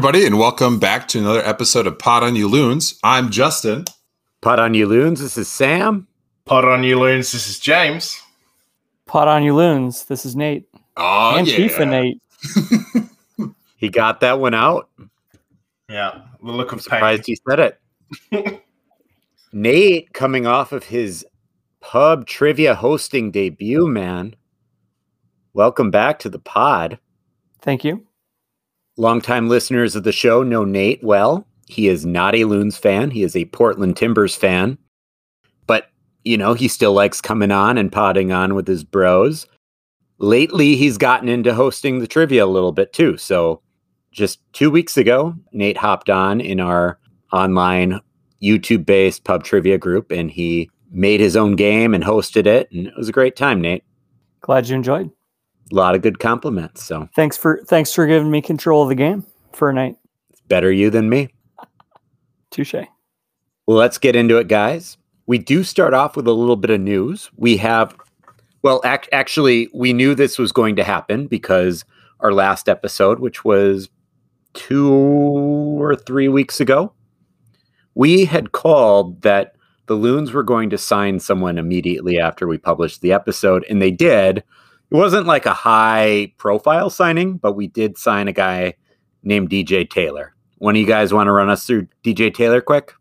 everybody, and welcome back to another episode of Pod on You Loons. I'm Justyn. Pod on you loons. This is Sam. Pod on you loons. This is James. Pod on you loons. This is Nate. Oh and yeah, FIFA Nate. He got that one out. Yeah, the look of Surprised pain. he said it. Nate coming off of his pub trivia hosting debut, man. Welcome back to the pod. Thank you. Longtime listeners of the show know Nate well. He is not a Loons fan. He is a Portland Timbers fan. But, you know, he still likes coming on and potting on with his bros. Lately, he's gotten into hosting the trivia a little bit too. So, just two weeks ago, Nate hopped on in our online YouTube based pub trivia group and he made his own game and hosted it. And it was a great time, Nate. Glad you enjoyed. A lot of good compliments. So, Thanks for thanks for giving me control of the game for a night. it's better you than me. Touche. Well, let's get into it, guys. We do start off with a little bit of news. We have, well, ac- actually, we knew this was going to happen because our last episode, which was two or three weeks ago, we had called that the Loons were going to sign someone immediately after we published the episode, and they did. It wasn't like a high profile signing, but we did sign a guy named DJ Taylor. One of you guys want to run us through DJ Taylor quick?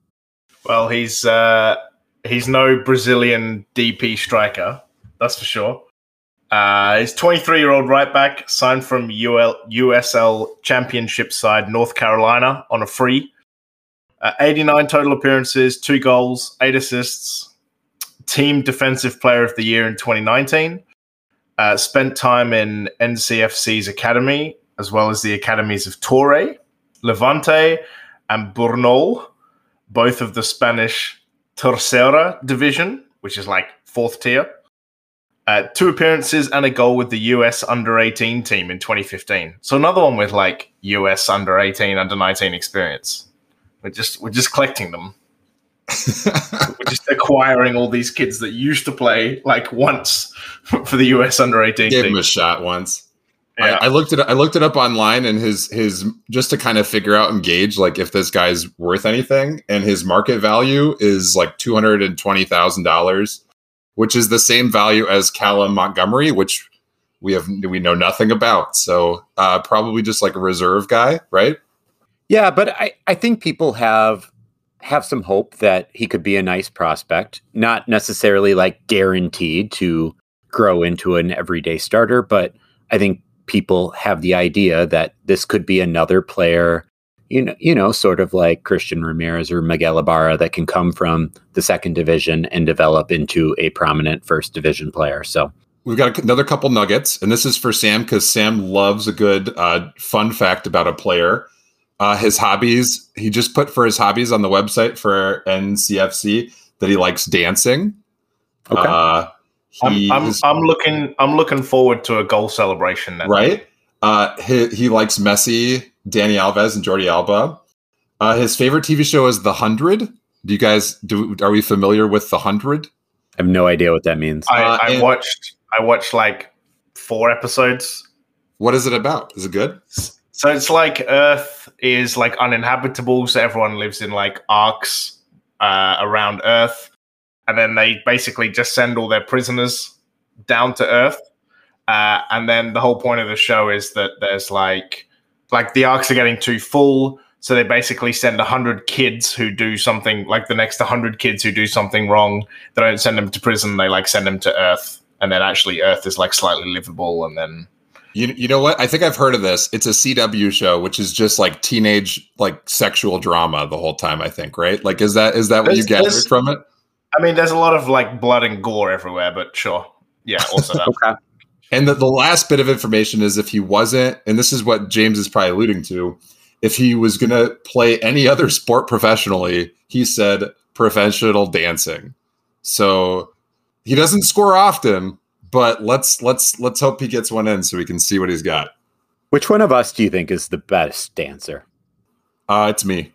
Well, he's uh, he's no Brazilian DP striker, that's for sure. Uh, he's 23 year old right back, signed from UL, USL Championship side North Carolina on a free. Uh, 89 total appearances, two goals, eight assists. Team Defensive Player of the Year in 2019. Uh, spent time in NCFC's academy, as well as the academies of Torre, Levante, and Burnol, both of the Spanish Tercera division, which is like fourth tier. Uh, two appearances and a goal with the US under 18 team in 2015. So another one with like US under 18, under 19 experience. We're just we're just collecting them. We're just acquiring all these kids that used to play like once for the US under 18 gave team. him a shot once. Yeah. I, I looked it. I looked it up online, and his his just to kind of figure out and gauge like if this guy's worth anything, and his market value is like two hundred and twenty thousand dollars, which is the same value as Callum Montgomery, which we have we know nothing about. So uh, probably just like a reserve guy, right? Yeah, but I, I think people have have some hope that he could be a nice prospect. Not necessarily like guaranteed to grow into an everyday starter, but I think people have the idea that this could be another player, you know, you know, sort of like Christian Ramirez or Miguel Ibarra that can come from the second division and develop into a prominent first division player. So We've got another couple nuggets, and this is for Sam because Sam loves a good uh, fun fact about a player. Uh, his hobbies, he just put for his hobbies on the website for NCFC that he likes dancing. Okay. Uh, I'm, I'm, I'm looking I'm looking forward to a goal celebration then. right. Uh, he, he likes Messi, Dani Alves, and Jordi Alba. Uh, his favorite TV show is The Hundred. Do you guys do? Are we familiar with The Hundred? I have no idea what that means. I, Uh, I watched I watched like four episodes. What is it about? Is it good? So it's like Earth is like uninhabitable, so everyone lives in like arks uh, around Earth, and then they basically just send all their prisoners down to Earth. Uh, and then the whole point of the show is that there's like like the arks are getting too full, so they basically send hundred kids who do something like the next hundred kids who do something wrong. They don't send them to prison; they like send them to Earth, and then actually Earth is like slightly livable, and then You, you know what? I think I've heard of this. It's a CW show, which is just like teenage like sexual drama the whole time. I think, right? Like, is that is that what you There's- gathered there's- from it? I mean, there's a lot of like blood and gore everywhere, but sure. Yeah, also that. okay. And the, the last bit of information is if he wasn't, and this is what James is probably alluding to, if he was going to play any other sport professionally, he said professional dancing. So he doesn't score often, but let's let's let's hope he gets one in so we can see what he's got. Which one of us do you think is the best dancer? Uh, it's me.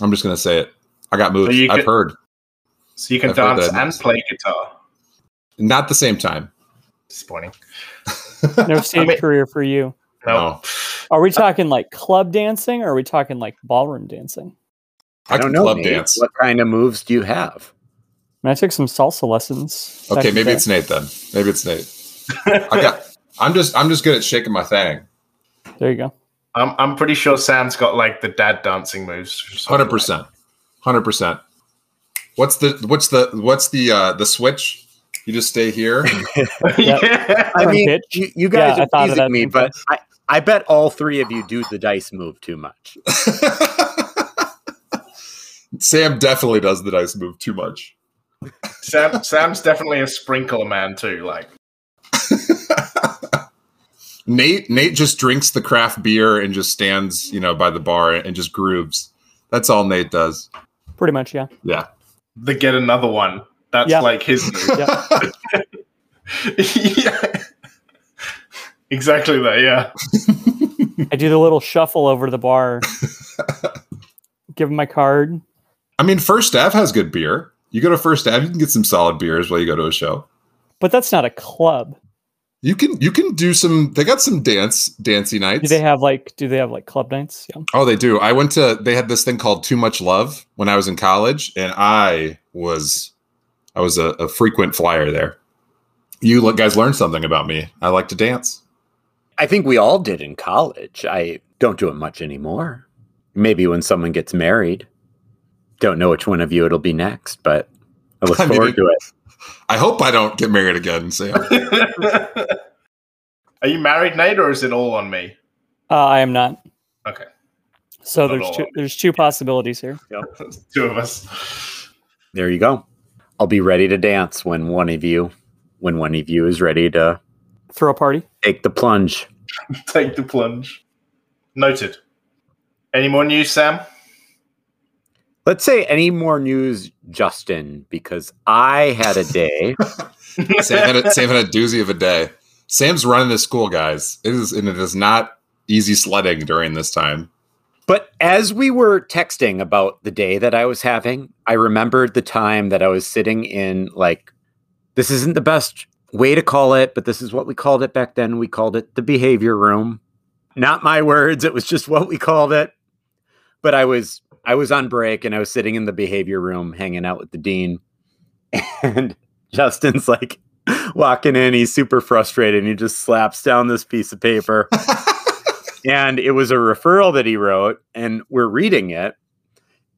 I'm just going to say it. I got moves. you I've could- heard. So you can I've dance that. and play guitar. Not the same time. Disappointing. No stage mean- career for you. No. No. Are we talking like club dancing or are we talking like ballroom dancing? I, I don't know. club Nate. dance. What kind of moves do you have? I, mean, I took some salsa lessons. Okay, maybe the it's. Nate then. Maybe it's Nate. I got. I'm just. I'm just good at shaking my thing. There you go. I'm I'm pretty sure Sam's got like the dad dancing moves. Hundred percent. Hundred percent. What's the What's the What's the uh the switch? You just stay here. yeah. I mean, you, you guys Yeah, are thought teasing me, but I, I bet all three of you do the dice move too much. Sam definitely does the dice move too much. Sam Sam's definitely a sprinkler man too. Like Nate Nate just drinks the craft beer and just stands, you know, by the bar and just grooves. That's all Nate does. Pretty much, yeah. Yeah. the get another one. That's Yeah. like his. Yeah. yeah. Exactly that, yeah. I do the little shuffle over to the bar, give him my card. I mean, First Ave has good beer. You go to First Ave, you can get some solid beers while you go to a show. But that's not a club. You can you can do some. They got some dance dancey nights. Do they have like do they have like club nights? Yeah. Oh, they do. I went to. They had this thing called Too Much Love when I was in college, and I was, I was a, a frequent flyer there. You guys learned something about me. I like to dance. I think we all did in college. I don't do it much anymore. Maybe when someone gets married. Don't know which one of you it'll be next, but I look I mean, forward to it. I hope I don't get married again, Sam. Are you married, Nate, or is it all on me? Uh, I am not. Okay. So Not there's two there's two possibilities here. Two of us. There you go. I'll be ready to dance when one of you when one of you is ready to Throw a party. take the plunge. Take the plunge. Noted. Any more news, Sam? Let's say any more news, Justyn, because I had a day. Sam had, a, Sam had a doozy of a day. Sam's running the school, guys. It is, and it is not easy sledding during this time. But as we were texting about the day that I was having, I remembered the time that I was sitting in like this isn't the best way to call it, but this is what we called it back then. We called it the behavior room. Not my words, it was just what we called it. But I was I was on break and I was sitting in the behavior room hanging out with the dean. And Justyn's like walking in, he's super frustrated and he just slaps down this piece of paper. And it was a referral that he wrote and we're reading it.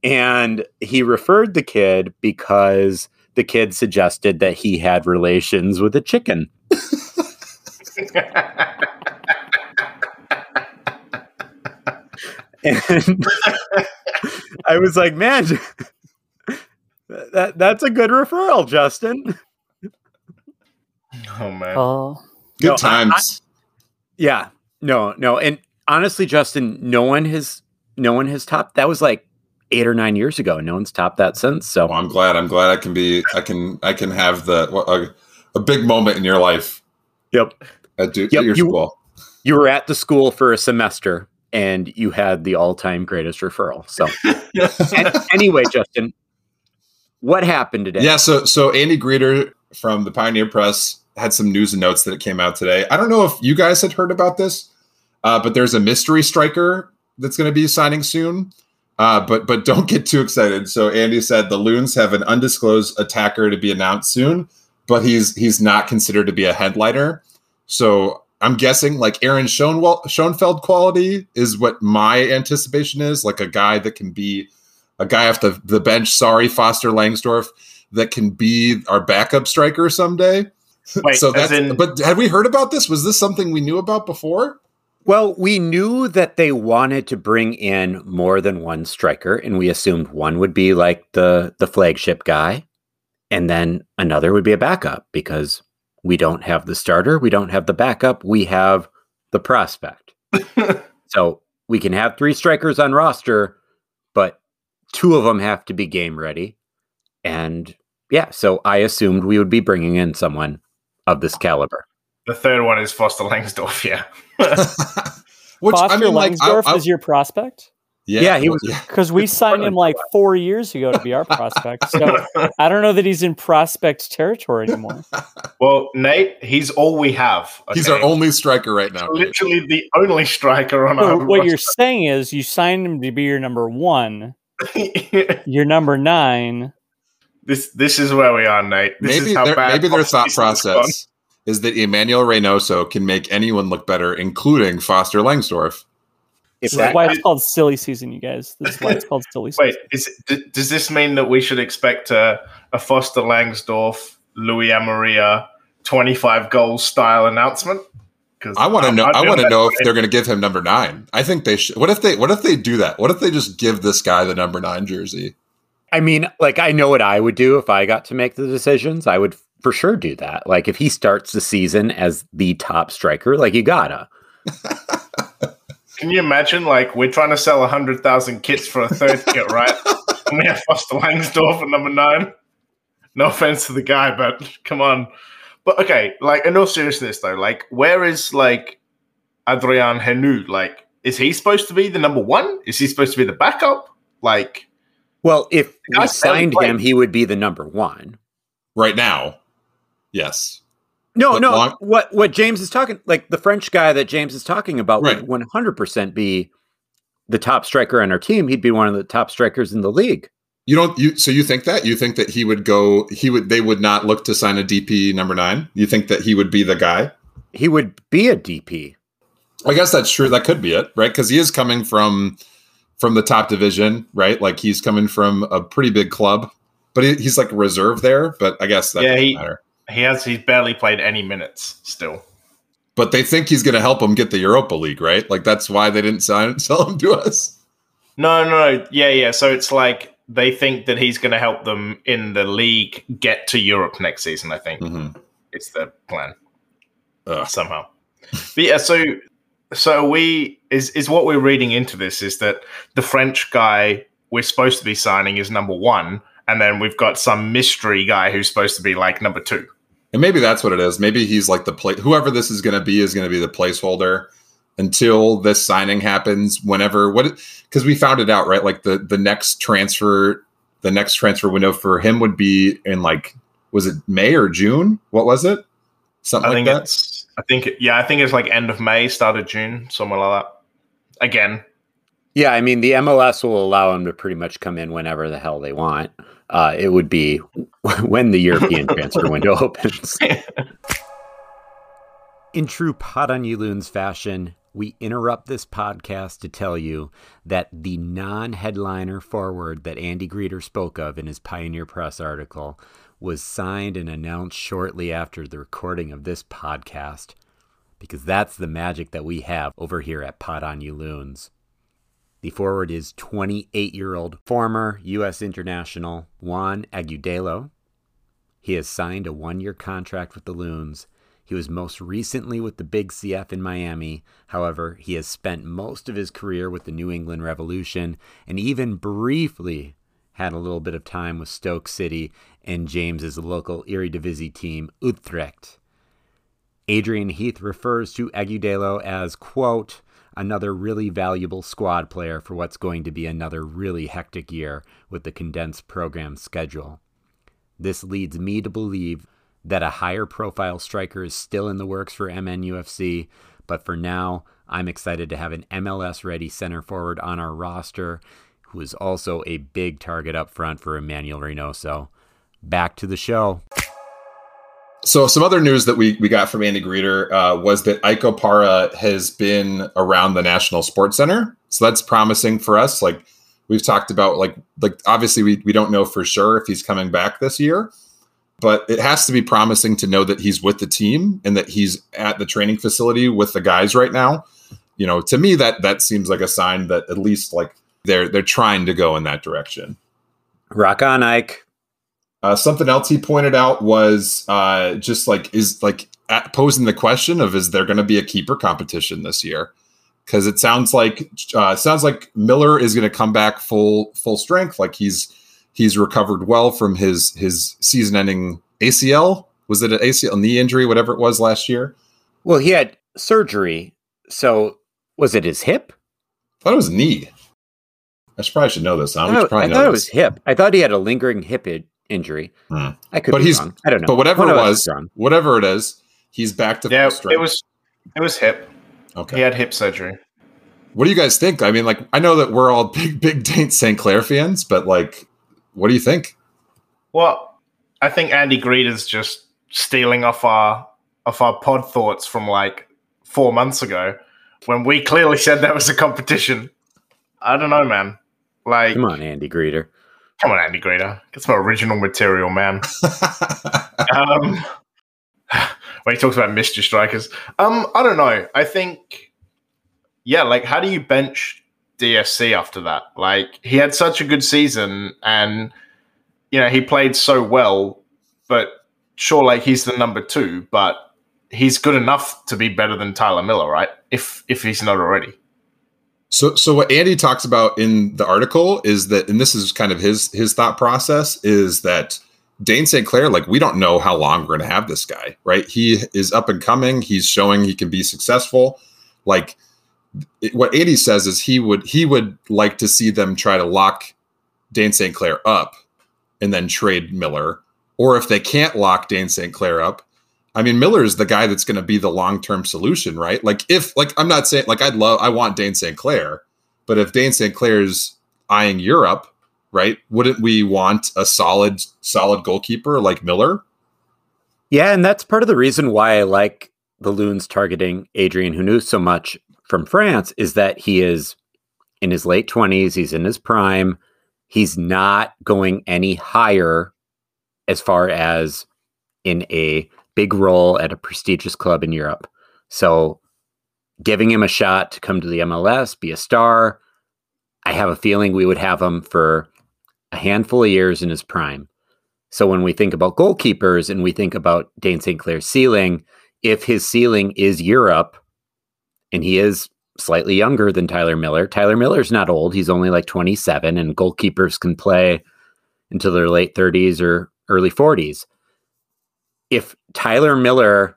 And he referred the kid because the kid suggested that he had relations with a chicken and i was like man that, that's a good referral justin oh man. Oh, Good No, I- times. Yeah. No, no. And honestly, Justyn, no one has no one has topped that was like eight or nine years ago. No one's topped that since. So well, I'm glad. I'm glad I can be. I can. I can have the a, a big moment in your life yep. at, do, Yep, at your you- school. You were at the school for a semester and you had the all-time greatest referral. So An- anyway, Justyn, what happened today? Yeah, so so Andy Greder from the Pioneer Press had some news and notes that it came out today. I don't know if you guys had heard about this, uh, but there's a mystery striker that's going to be signing soon. Uh, but but don't get too excited. So Andy said the Loons have an undisclosed attacker to be announced soon, but he's he's not considered to be a headliner. So I'm guessing like Aaron Schoenwell, Schoenfeld quality is what my anticipation is, like a guy that can be a guy off the, the bench. Sorry, Foster Langsdorf, that can be our backup striker someday. Wait, so that's. in- but had we heard about this? Was this something we knew about before? Well, we knew that they wanted to bring in more than one striker, and we assumed one would be like the the flagship guy, and then another would be a backup because we don't have the starter, we don't have the backup, we have the prospect. so we can have three strikers on roster, but two of them have to be game ready. And yeah, so I assumed we would be bringing in someone of this caliber. The third one is Foster Langsdorf, yeah. Which Foster I mean, like, I- Langsdorf I- is your prospect. Yeah, he was- Because we signed him like four years ago to be our prospect. So I don't know that he's in prospect territory anymore. well, Nate, he's all we have. He's our only striker right now. literally the only striker on our So what you're saying is you signed him to be your number one, your number nine. this this is where we are, Nate. This maybe is how their, bad maybe their thought process is that Emmanuel Reynoso can make anyone look better, including Foster Langsdorf. If that, is why it's called silly season, you guys. This is why it's called silly season. Wait, is, d- does this mean that we should expect a, a Foster Langsdorf, Luis Amarilla, uh, 25 goals style announcement? Because I want to know. I want to know if they're going to give him number nine. I think they should. What if they? What if they do that? What if they just give this guy the number nine jersey? I mean, like I know what I would do if I got to make the decisions. I would for sure do that. Like if he starts the season as the top striker, like you gotta. Can you imagine? Like, we're trying to sell 100,000 kits for a third kit, right? And we have Foster Langsdorf at number nine. No offense to the guy, but come on. But okay, like, in all seriousness, though, like, where is, like, Adrien Hunou? Like, is he supposed to be the number one? Is he supposed to be the backup? Like, Well, if we signed him, he would be the number one. Right now, yes. No, But no. long- what what James is talking like the French guy that James is talking about Right. would one hundred percent be the top striker on our team. He'd be one of the top strikers in the league. You don't. You so you think that? You think that he would go? He would. They would not look to sign a DP number nine. You think that he would be the guy? He would be a DP. I guess that's true. That could be it, right? Because he is coming from from the top division, right? Like he's coming from a pretty big club, but he, he's like reserve there. But I guess that Yeah, doesn't he- matter. He has, he's barely played any minutes still. But they think he's going to help him get the Europa League, right? Like that's why they didn't sign sell him to us. No, no, no. Yeah, yeah. So it's like they think that he's going to help them in the league get to Europe next season. I think Mhm. it's the plan Ugh. somehow. But yeah, so so we is is what we're reading into this is that the French guy we're supposed to be signing is number one, and then we've got some mystery guy who's supposed to be like number two. And maybe that's what it is. Maybe he's like the play. Whoever this is going to be is going to be the placeholder until this signing happens. Whenever what? Because we found it out, right? Like the the next transfer, the next transfer window for him would be in like was it May or June? What was it? Something I like think that. it's I think yeah, I think it's like end of May, start of June, somewhere like that. Again, Yeah, I mean the MLS will allow him to pretty much come in whenever the hell they want. Uh, it would be when the European transfer window opens. In true Pod on You Loons fashion, we interrupt this podcast to tell you that the non headliner forward that Andy Greder spoke of in his Pioneer Press article was signed and announced shortly after the recording of this podcast, because that's the magic that we have over here at Pod on You Loons. The forward is 28 year old former U.S. international Juan Agudelo. He has signed a one year contract with the Loons. He was most recently with the Big CF in Miami. However, he has spent most of his career with the New England Revolution and even briefly had a little bit of time with Stoke City and James's local Eredivisie team, Utrecht. Adrian Heath refers to Agudelo as, quote, another really valuable squad player for what's going to be another really hectic year with the condensed program schedule. This leads me to believe that a higher profile striker is still in the works for MNUFC, but for now, I'm excited to have an MLS ready center forward on our roster who is also a big target up front for Emmanuel Reynoso. Back to the show. So some other news that we, we got from Andy Greder uh, was that Ike Opara has been around the National Sports Center. So that's promising for us. Like we've talked about, like like obviously we, we don't know for sure if he's coming back this year, but it has to be promising to know that he's with the team and that he's at the training facility with the guys right now. You know, to me that that seems like a sign that at least like they're they're trying to go in that direction. Rock on, Ike. Uh, something else he pointed out was uh, just like is like posing the question of is there going to be a keeper competition this year? Because it sounds like uh, sounds like Miller is going to come back full full strength. Like he's he's recovered well from his his season ending ACL. Was it an ACL knee injury, whatever it was last year? Well, he had surgery. So was it his hip? I thought it was knee. I should probably should know this. Huh? I We thought, probably I thought it was hip. I thought he had a lingering hip injury. Hmm. I could But be he's- wrong. I don't know. But whatever One it was, whatever it is, he's back to Yeah, full strength. it was it was hip. okay. He had hip surgery. What do you guys think? I mean, like, I know that we're all big, big Dayne St. Clair fans, but like, what do you think? Well, I think Andy Greed is just stealing off our off our pod thoughts from like four months ago when we clearly said that was a competition. I don't know, man. Like, Come on, Andy Greder. Come on, Andy Greder, get some original material, man. um, when he talks about mystery strikers, um, I don't know. I think, yeah, like how do you bench DSC after that? Like he had such a good season, and you know he played so well, but sure, like he's the number two, but he's good enough to be better than Tyler Miller, right? If if he's not already. So, so what Andy talks about in the article is that, and this is kind of his his thought process, is that Dayne St. Clair, like we don't know how long we're going to have this guy, right? He is up and coming. He's showing he can be successful. Like it- what Andy says is he would he would like to see them try to lock Dayne St. Clair up and then trade Miller, or if they can't lock Dayne St. Clair up, I mean, Miller is the guy that's going to be the long term solution, right? Like, if, like, I'm not saying, like, I'd love, I want Dayne St. Clair, but if Dayne St. Clair's eyeing Europe, right, wouldn't we want a solid, solid goalkeeper like Miller? Yeah, and that's part of the reason why I like the Loons targeting Adrien Hunou so much from France is that he is in his late 20s, he's in his prime. He's not going any higher as far as in a big role at a prestigious club in Europe. So giving him a shot to come to the MLS, be a star, I have a feeling we would have him for a handful of years in his prime. So when we think about goalkeepers and we think about Dayne St. Clair's ceiling, if his ceiling is Europe and he is slightly younger than Tyler Miller, Tyler Miller's not old. He's only like 27, and goalkeepers can play until their late 30s or early 40s. If Tyler Miller,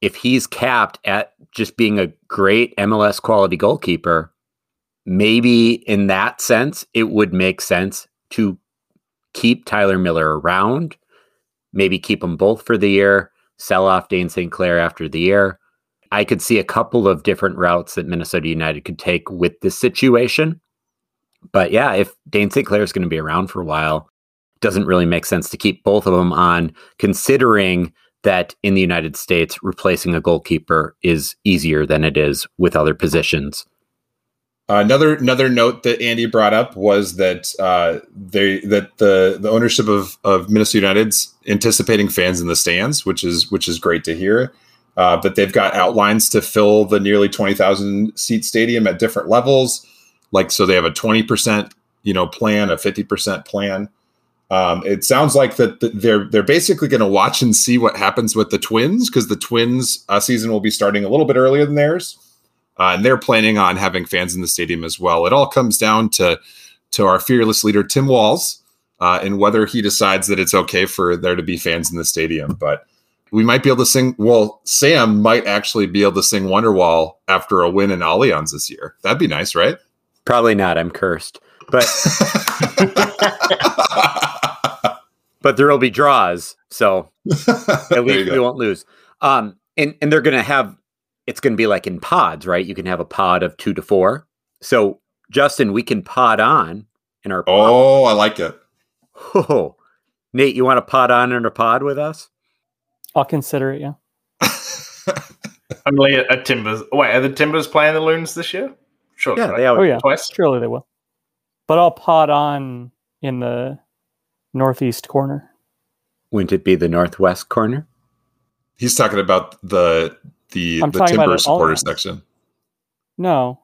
if he's capped at just being a great MLS quality goalkeeper, maybe in that sense, it would make sense to keep Tyler Miller around, maybe keep them both for the year, sell off Dayne St. Clair after the year. I could see a couple of different routes that Minnesota United could take with this situation. But yeah, if Dayne St. Clair is going to be around for a while, doesn't really make sense to keep both of them on, considering that in the United States, replacing a goalkeeper is easier than it is with other positions. another another note that Andy brought up was that uh, they that the the ownership of of Minnesota United's anticipating fans in the stands, which is which is great to hear. Uh, but they've got outlines to fill the nearly twenty thousand seat stadium at different levels. Like so, they have a twenty percent you know plan, a fifty percent plan. Um, it sounds like that they're they're basically going to watch and see what happens with the Twins because the Twins uh, season will be starting a little bit earlier than theirs uh, and they're planning on having fans in the stadium as well. It all comes down to to our fearless leader Tim Walz uh, and whether he decides that it's okay for there to be fans in the stadium. But we might be able to sing. Well, Sam might actually be able to sing Wonderwall after a win in Allianz this year. That'd be nice, right? Probably not. I'm cursed. But but there will be draws, so at least we won't lose. Um, and and they're going to have it's going to be like in pods, right? You can have a pod of two to four. So Justyn, we can pod on in our. pod. Oh, I like it. Oh, Nate, you want to pod on in a pod with us? I'll consider it. Yeah. Only at, at Timbers. Wait, are the Timbers playing the Loons this year? Sure. Yeah, right? they always. Oh yeah. Twice. Surely they will. But I'll pot on in the northeast corner. Wouldn't it be the northwest corner? He's talking about the the I'm the talking about timber it supporter Allianz. section. No.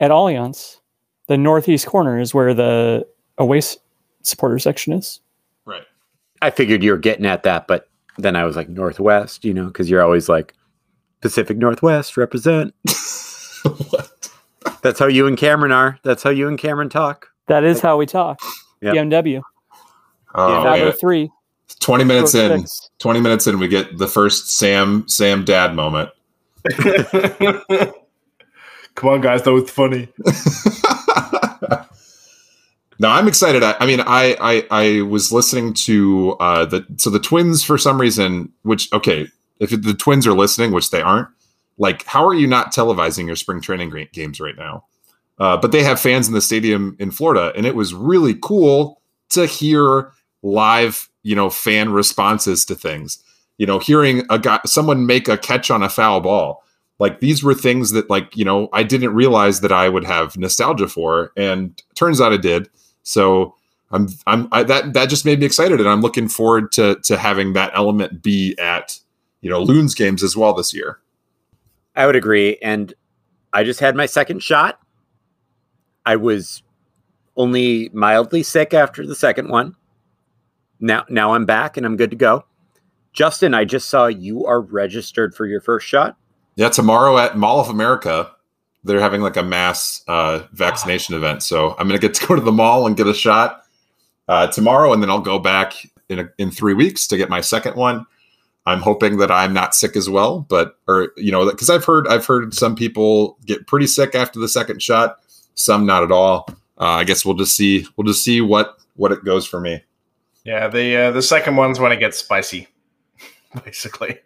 At Allianz, the northeast corner is where the away s- supporter section is. Right. I figured you were getting at that, but then I was like northwest, you know, because you're always like Pacific Northwest represent. what? That's how you and Cameron are. That's how you and Cameron talk. That is how we talk. Yep. BMW. Oh, Yeah, Five man. oh three. 20 minutes short in six. 20 minutes in we get the first sam sam dad moment Come on, guys. That was funny. No, I'm excited. I, I mean, I, I I was listening to uh the so the Twins for some reason, which okay, if the Twins are listening, which they aren't, like how are you not televising your spring training games right now? Uh, but they have fans in the stadium in Florida, and it was really cool to hear live, you know, fan responses to things. You know, hearing a guy, someone make a catch on a foul ball. Like these were things that, like, you know, I didn't realize that I would have nostalgia for, and turns out I did. So I'm, I'm I, that that just made me excited, and I'm looking forward to to having that element be at you know Loons games as well this year. I would agree. And I just had my second shot. I was only mildly sick after the second one. Now, now I'm back and I'm good to go. Justyn, I just saw you are registered for your first shot. Yeah, tomorrow at Mall of America, they're having like a mass uh, vaccination event. So I'm gonna get to go to the mall and get a shot uh, tomorrow, and then I'll go back in a, in three weeks to get my second one. I'm hoping that I'm not sick as well, but or you know, because I've heard I've heard some people get pretty sick after the second shot, some not at all. Uh, I guess we'll just see we'll just see what what it goes for me. Yeah, the uh, the second one's when it gets spicy, basically.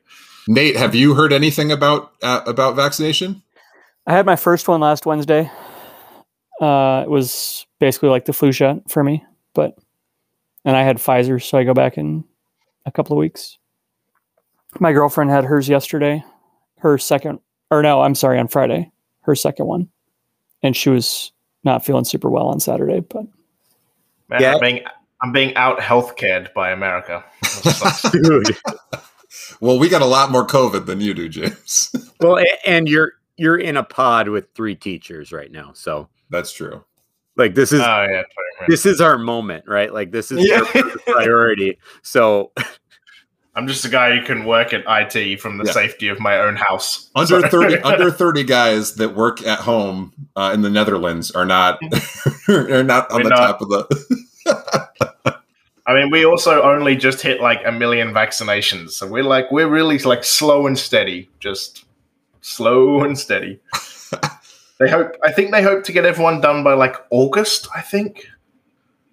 Nate, have you heard anything about uh, about vaccination? I had my first one last Wednesday. Uh, it was basically like the flu shot for me, but and I had Pfizer, so I go back in a couple of weeks. My girlfriend had hers yesterday, her second, or no, I'm sorry, on Friday, her second one, and she was not feeling super well on Saturday. But Man, Yeah. I'm being I'm being out healthcared by America. Well, we got a lot more COVID than you do, James. well, and you're you're in a pod with three teachers right now. So That's true. like this is oh yeah, this is our moment, right? Like this is Yeah. our priority. So I'm just a guy who can work at IT from the Yeah. safety of my own house. Under So- thirty, under thirty guys that work at home uh, in the Netherlands are not are not on We're the not- top of the. I mean, we also only just hit like a million vaccinations, so we're like we're really like slow and steady, just slow and steady. they hope. I think they hope to get everyone done by like August. I think.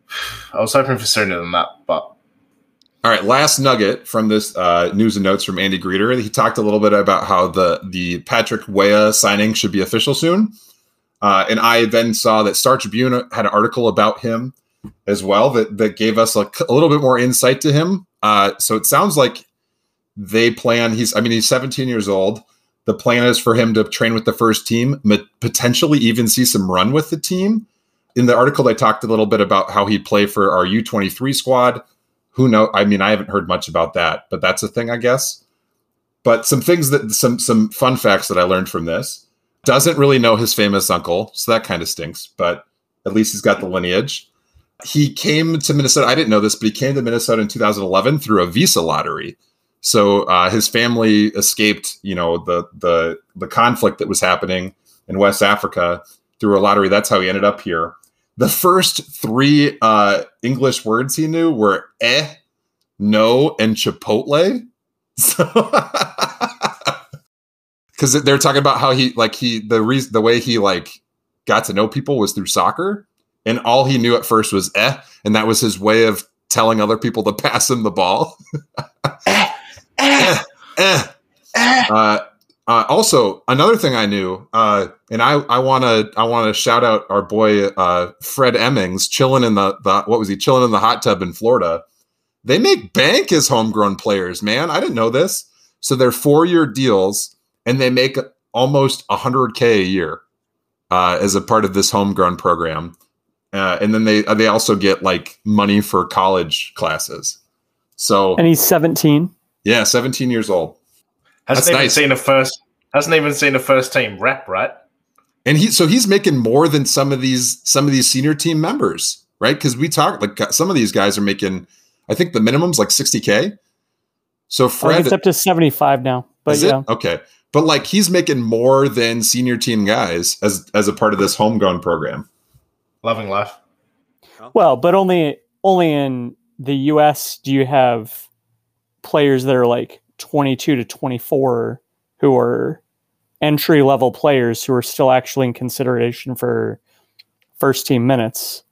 I was hoping for sooner than that, but All right, last nugget from this uh, news and notes from Andy Greder. He talked a little bit about how the the Patrick Weah signing should be official soon, uh, and I then saw that Star Tribune had an article about him as well that that gave us a, a little bit more insight to him. Uh, so it sounds like they plan. He's I mean he's 17 years old. The plan is for him to train with the first team, potentially even see some run with the team. In the article, they talked a little bit about how he'd play for our U23 squad who know i mean i haven't heard much about that but that's a thing i guess. But some things that some some fun facts that i learned from this. Doesn't really know his famous uncle so that kind of stinks but at least he's got the lineage. He came to minnesota i didn't know this but he came to minnesota in 2011 through a visa lottery. So uh, his family escaped you know the the the conflict that was happening in west africa through a lottery. That's how he ended up here the first three uh, English words he knew were eh, no, and chipotle. So, because they're talking about how he like he the reason the way he like got to know people was through soccer, and all he knew at first was eh, and that was his way of telling other people to pass him the ball. eh, eh. Uh, uh, also, another thing I knew, uh, and I I want to I want to shout out our boy uh, Fred Emmings chilling in the, the what was he chilling in the hot tub in Florida. They make bank as homegrown players, man. I didn't know this. So they're four year deals, and they make almost hundred k a year uh, as a part of this homegrown program. Uh, and then they they also get like money for college classes. So and he's 17. yeah, seventeen years old. Hasn't That's even nice. seen a first hasn't even seen a first team rep, right? and he so he's making more than some of these some of these senior team members right because we talk like uh, some of these guys are making i think the minimum's like 60k so I think fred it's up to 75 now. But is yeah. it okay but like he's making more than senior team guys as as a part of this homegrown program Loving life. Well, but only only in the US do you have players that are like 22 to 24 who are entry level players who are still actually in consideration for first team minutes.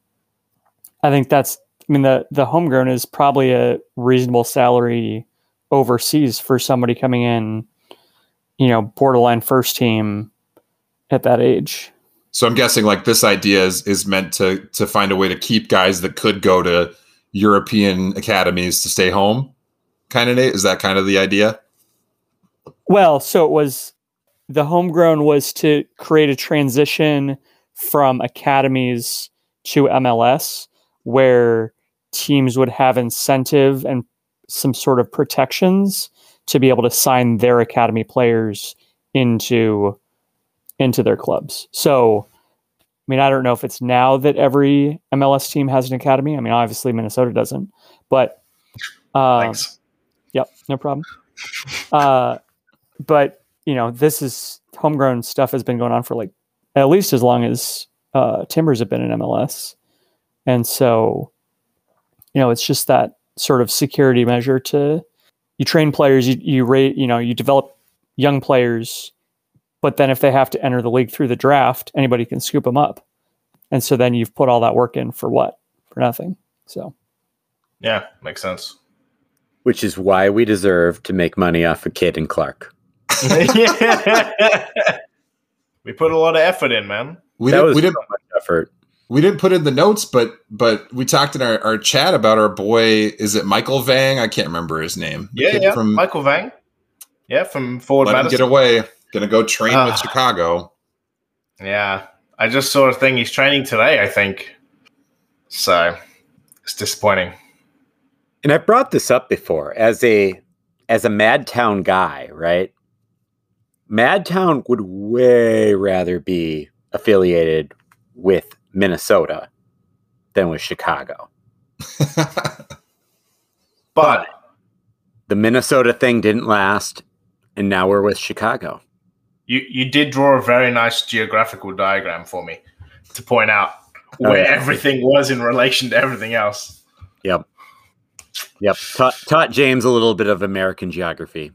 I think that's. I mean, the the homegrown is probably a reasonable salary overseas for somebody coming in. You know, borderline first team at that age. So I'm guessing like this idea is is meant to to find a way to keep guys that could go to European academies to stay home. Kind of Nate, is that kind of the idea? Well, so it was the homegrown was to create a transition from academies to MLS where teams would have incentive and some sort of protections to be able to sign their academy players into into their clubs. So I mean, I don't know if it's now that every MLS team has an academy. I mean, obviously Minnesota doesn't, but uh, Thanks. Yep, no problem. Uh, but you know, this is homegrown stuff has been going on for like at least as long as uh, Timbers have been in MLS, and so you know, it's just that sort of security measure to you train players, you you rate, you know, you develop young players, but then if they have to enter the league through the draft, anybody can scoop them up, and so then you've put all that work in for what? For nothing. So Yeah, makes sense. Which is why we deserve to make money off of Kid and Clark. we put a lot of effort in, man. We that didn't was we didn't much effort. we didn't put in the notes, but but we talked in our, our chat about our boy. Is it Michael Vang? I can't remember his name. The Yeah, yeah. From Michael Vang. Yeah, from Forward Let him get away. Gonna go train Ah. with Chicago. Yeah, I just saw a thing. He's training today, I think. So it's disappointing. And I brought this up before as a as a Madtown guy, right? Madtown would way rather be affiliated with Minnesota than with Chicago. But The Minnesota thing didn't last, and now we're with Chicago. you you did draw a very nice geographical diagram for me to point out Oh, where yeah. everything was in relation to everything else. Yep. Yep. Taught, taught James a little bit of American geography.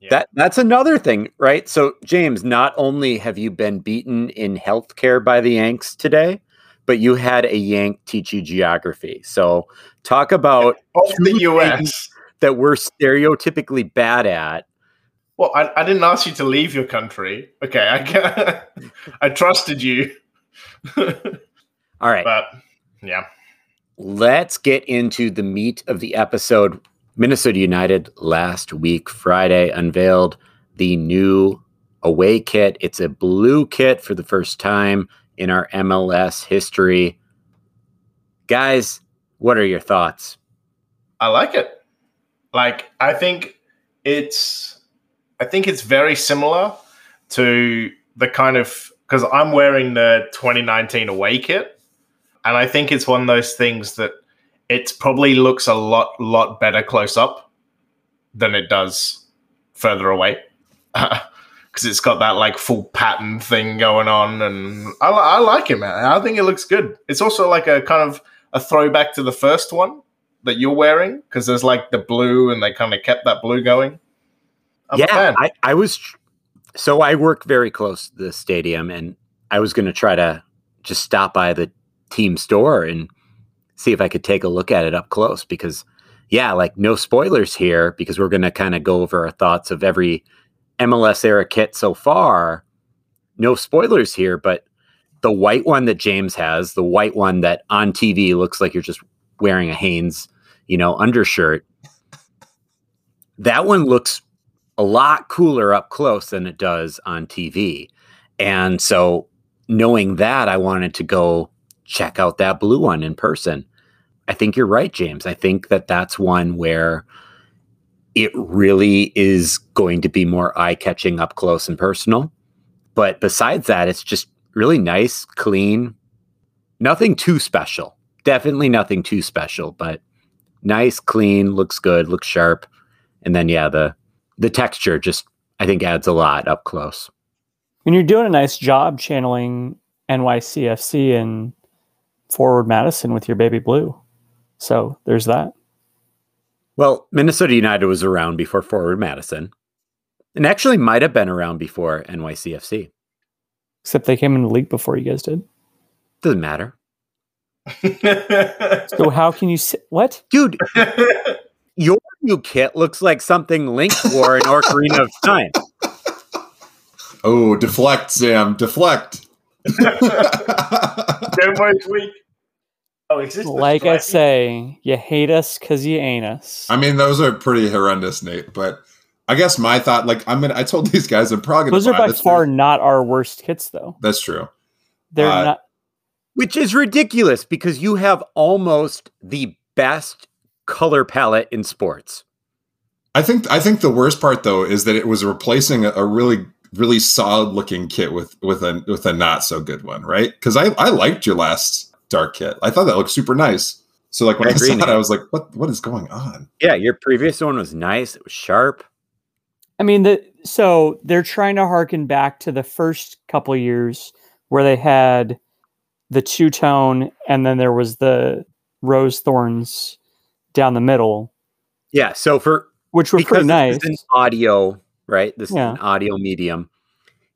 Yeah. That that's another thing, right? So, James, not only have you been beaten in healthcare by the Yanks today, but you had a Yank teach you geography. So, talk about Of oh, the US. that we're stereotypically bad at. Well, I, I didn't ask you to leave your country. Okay, I ca- I trusted you. All right. but yeah. Let's get into the meat of the episode. Minnesota United last week, Friday, unveiled the new away kit. It's a blue kit for the first time in our MLS history. Guys, what are your thoughts? I like it. Like I think it's I think it's very similar to the kind of because I'm wearing the 2019 away kit, and I think it's one of those things that it probably looks a lot lot better close up than it does further away because it's got that like full pattern thing going on, and I, I like it, man. I think it looks good. It's also like a kind of a throwback to the first one that you're wearing because there's like the blue and they kind of kept that blue going. I'm yeah. I, I was tr- so I work very close to the stadium, and I was going to try to just stop by the team store and see if I could take a look at it up close because, yeah, like no spoilers here because we're going to kind of go over our thoughts of every MLS era kit so far. No spoilers here, but the white one that James has, the white one that on TV looks like you're just wearing a Hanes, you know, undershirt. That one looks a lot cooler up close than it does on TV. And so knowing that, I wanted to go check out that blue one in person. I think you're right, James. I think that that's one where it really is going to be more eye catching up close and personal. But besides that, it's just really nice, clean, nothing too special. Definitely nothing too special, but nice, clean, looks good, looks sharp. And then, yeah, the the texture just I think adds a lot up close. And you're doing a nice job channeling NYCFC and Forward Madison with your baby blue. So there's that. Well, Minnesota United was around before Forward Madison, and actually might have been around before NYCFC. Except they came in the league before you guys did. Doesn't matter. So how can you say what? Dude, your new kit looks like something Link wore in Ocarina of Time. Oh, deflect, Sam. Deflect. Game Boy's weak. Oh, is this Like I say, you hate us because you ain't us. I mean, those are pretty horrendous, Nate. But I guess my thought, like, I'm gonna. I told these guys I'm probably gonna. Those are by this far thing. not our worst kits, though. That's true. They're Uh, not. Which is ridiculous because you have almost the best color palette in sports. I think. I think the worst part though is that it was replacing a, a really, really solid looking kit with with a with a not so good one, right? Because I I liked your last dark kit. I thought that looked super nice. So like when I I, saw it, I was like, what What is going on? Yeah, your previous one was nice. It was sharp. I mean, the so they're trying to harken back to the first couple years where they had the two tone, and then there was the rose thorns down the middle, Yeah, so for which were pretty nice. this is an audio, right? This Yeah. is an audio medium.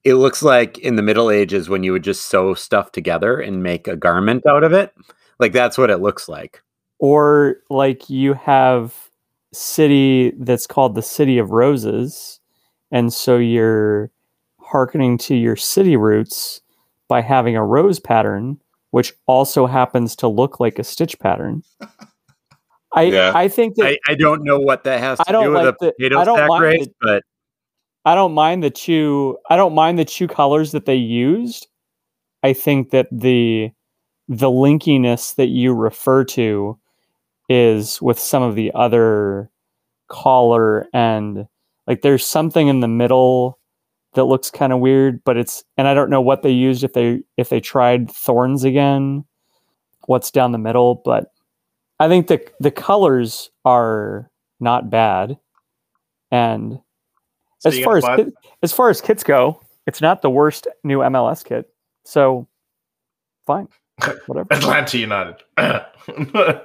It looks like in the Middle Ages when you would just sew stuff together and make a garment out of it. Like that's what it looks like. or like you have city that's called the city of roses and so you're hearkening to your city roots by having a rose pattern which also happens to look like a stitch pattern i Yeah. i think that I, I don't know what that has to do with like a the- potato don't stack mind race, the- but I don't mind the two I don't mind the two colors that they used. I think that the the linkiness that you refer to is with some of the other collar and like there's something in the middle that looks kind of weird, but it's and I don't know what they used if they if they tried thorns again, what's down the middle, but I think the the colors are not bad. And So as far as kit, as far as kits go, it's not the worst new MLS kit. So fine, whatever. Atlanta United. all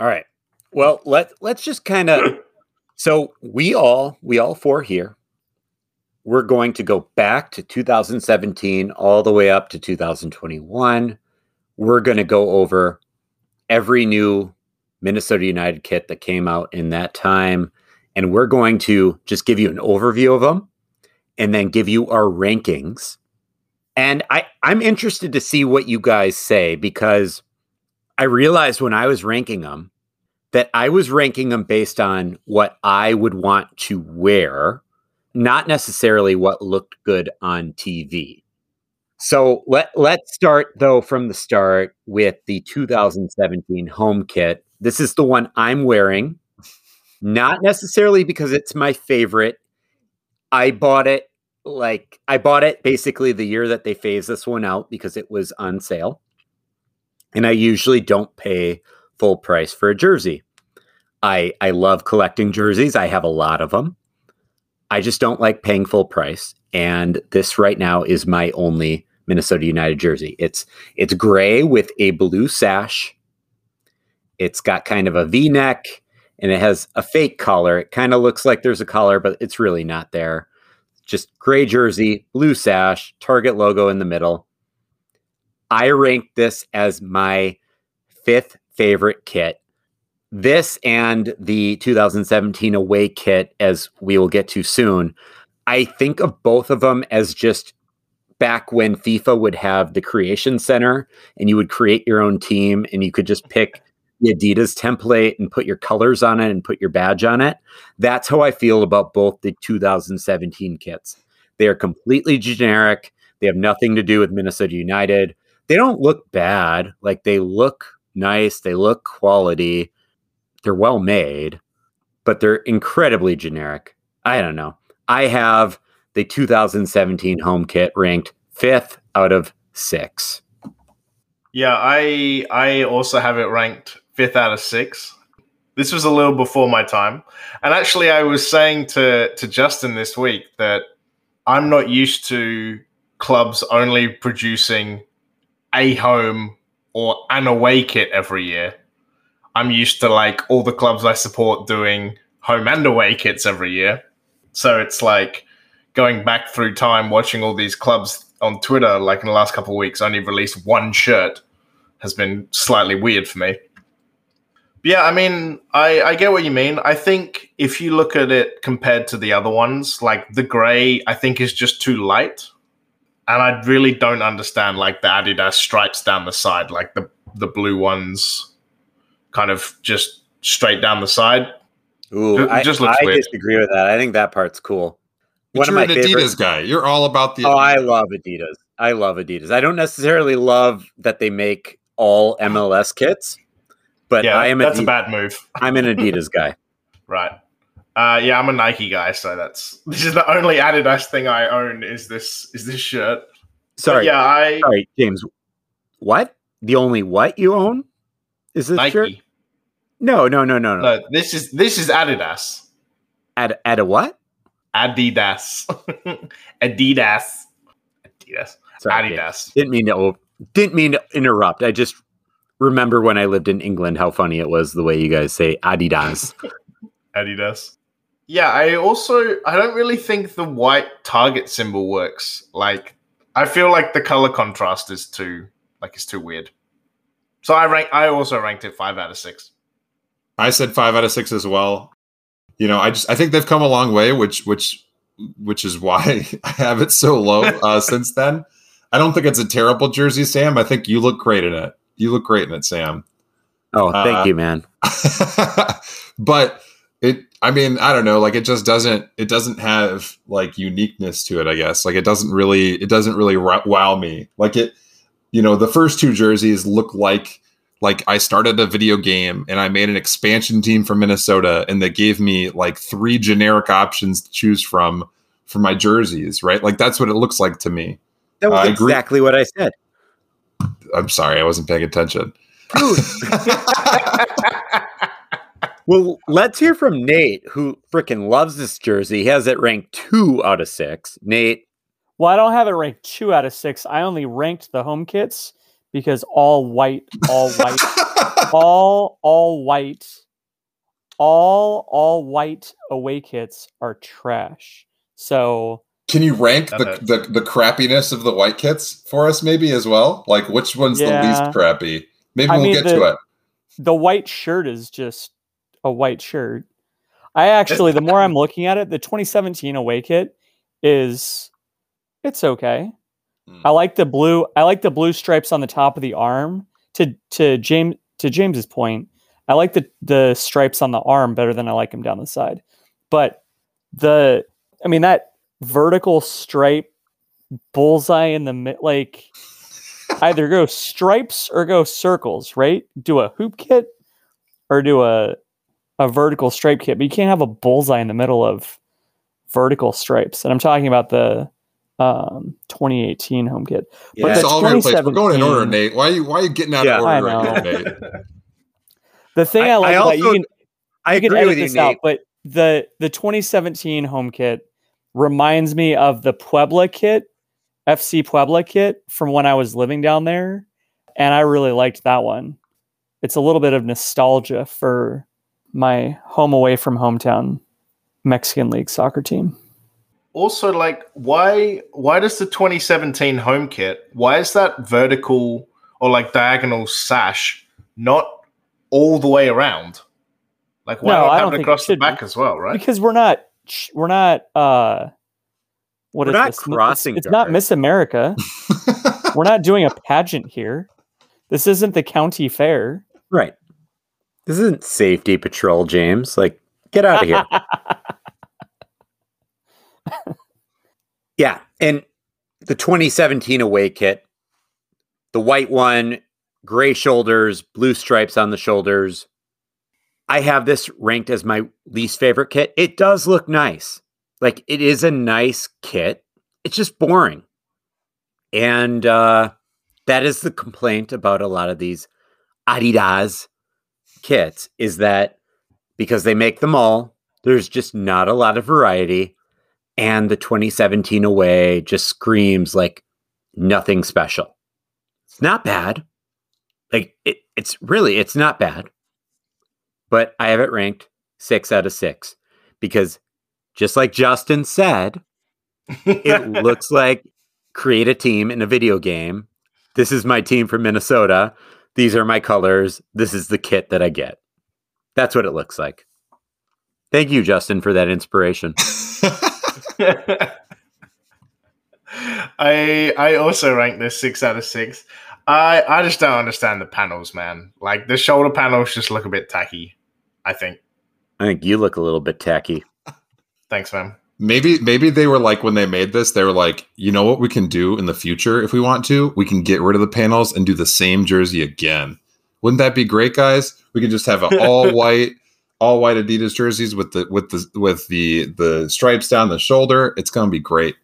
right. Well, let let's just kind of so we all we all four here we're going to go back to 2017 all the way up to 2021. We're going to go over every new Minnesota United kit that came out in that time. And we're going to just give you an overview of them and then give you our rankings. And I, I'm interested to see what you guys say because I realized when I was ranking them that I was ranking them based on what I would want to wear not necessarily what looked good on TV. So let let's start though from the start with the 2017 home kit. This is the one I'm wearing, not necessarily because it's my favorite. I bought it like I bought it basically the year that they phased this one out because it was on sale. And I usually don't pay full price for a jersey. I I love collecting jerseys. I have a lot of them. I just don't like paying full price. And this right now is my only Minnesota United jersey. It's it's gray with a blue sash. It's got kind of a V-neck and it has a fake collar. It kind of looks like there's a collar, but it's really not there. Just gray jersey, blue sash, Target logo in the middle. I rank this as my fifth favorite kit this and the 2017 away kit, as we will get to soon, I think of both of them as just back when FIFA would have the creation center and you would create your own team and you could just pick the Adidas template and put your colors on it and put your badge on it. That's how I feel about both the 2017 kits. They are completely generic. They have nothing to do with Minnesota United. They don't look bad. Like they look nice. They look quality they're well made, but they're incredibly generic. I don't know. I have the 2017 home kit ranked fifth out of six. Yeah, I I also have it ranked fifth out of six. This was a little before my time, and actually, I was saying to to Justyn this week that I'm not used to clubs only producing a home or an away kit every year. I'm used to like all the clubs I support doing home and away kits every year. So it's like going back through time, watching all these clubs on Twitter, like in the last couple of weeks, only released one shirt. has been slightly weird for me. Yeah, I mean, I, I get what you mean. I think if you look at it compared to the other ones, like the gray, I think is just too light. And I really don't understand like the Adidas stripes down the side, like the the blue ones kind of just straight down the side. Ooh, It I, just looks I weird. disagree with that. I think that part's cool. But One you're my an Adidas guy. You're all about the. Oh, I love Adidas. I love Adidas. I don't necessarily love that they make all MLS kits, but yeah, I am that's a Adi- bad move. I'm an Adidas guy. Right. Uh, yeah, I'm a Nike guy, so that's this is the only Adidas thing I own is this is this shirt. But Sorry, yeah, I sorry, James. What? The only what you own is this Nike. shirt? No, no, no, no, no. No, this is this is Adidas. At at a what? Adidas. Adidas. Adidas. Sorry, James. Adidas. Didn't mean to. Didn't mean to interrupt. I just remember when I lived in England how funny it was the way you guys say Adidas. Adidas. Yeah, I also I don't really think the white target symbol works. Like I feel like the color contrast is too like it's too weird. So I rank I also ranked it 5 out of 6. I said five out of six as well. You know, I just I think they've come a long way, which which which is why I have it so low uh, since then. I don't think it's a terrible jersey, Sam. I think you look great in it. You look great in it, Sam. Oh, thank Uh, you, man. but it I mean, I don't know, like it just doesn't it doesn't have like uniqueness to it, I guess. Like it doesn't really it doesn't really wow me. Like it you know, the first two jerseys look like like I started a video game and I made an expansion team from Minnesota and they gave me like three generic options to choose from for my jerseys, right? Like that's what it looks like to me. That was agree. exactly what I said. I'm sorry, I wasn't paying attention. Well, let's hear from Nate, who freaking loves this jersey. He has it ranked two out of six. Nate, Well, I don't have it ranked two out of six. I only ranked the home kits because all white, all white, all all white, all all white away kits are trash. So Can you rank the, the the crappiness of the white kits for us, maybe as well? Like which one's the least crappy? Maybe I we'll mean, get the- to it. the white shirt is just a white shirt. I actually, the more I'm looking at it, the 2017 away kit is it's okay. Mm. I like the blue. I like the blue stripes on the top of the arm. To to James to James's point, I like the the stripes on the arm better than I like them down the side. But the, I mean that vertical stripe bullseye in the mid, like either go stripes or go circles, right? Do a hoop kit or do a a vertical stripe kit, but you can't have a bullseye in the middle of vertical stripes. And I'm talking about the um 2018 home kit. yeah, But It's all over the place. We're going in order, 2017 Nate. Why are you why are you getting out Yeah. of I order right now, know. Nate? The thing I, I- like I about you can, I you can agree edit with you, this out, Nate. but the the 2017 home kit reminds me of the Puebla kit, FC Puebla kit from when I was living down there, and I really liked that one. It's a little bit of nostalgia for my home away from hometown Mexican League soccer team. also like why why does the 2017 home kit why is that vertical or like diagonal sash not all the way around like why No, not have it across it the should be. back as well right Because we're not we're not uh what We're is not this? Crossing It's, not. Miss America. we're not doing a pageant here. This isn't the county fair. right. This isn't safety patrol, James. Like, get out of here. yeah. And the 2017 away kit, the white one, gray shoulders, blue stripes on the shoulders. I have this ranked as my least favorite kit. It does look nice. Like, it is a nice kit. It's just boring. And uh, that is the complaint about a lot of these Adidas kits is that because they make them all, there's just not a lot of variety. And the 2017 away just screams like nothing special. It's not bad. Like it, it's really, it's not bad. But I have it ranked six out of six because just like Justyn said, it looks like create a team in a video game. This is my team from Minnesota. These are my colors. This is the kit that I get. That's what it looks like. Thank you, Justyn, for that inspiration. I I also rank this six out of six. I I just don't understand the panels, man. Like the shoulder panels just look a bit tacky. I think. I think you look a little bit tacky. Thanks, man. Maybe maybe they were like when they made this, they were like, you know what we can do in the future if we want to? We can get rid of the panels and do the same jersey again. Wouldn't that be great, guys? We could just have an all white, all white Adidas jerseys with the with the with the the stripes down the shoulder. It's gonna be great.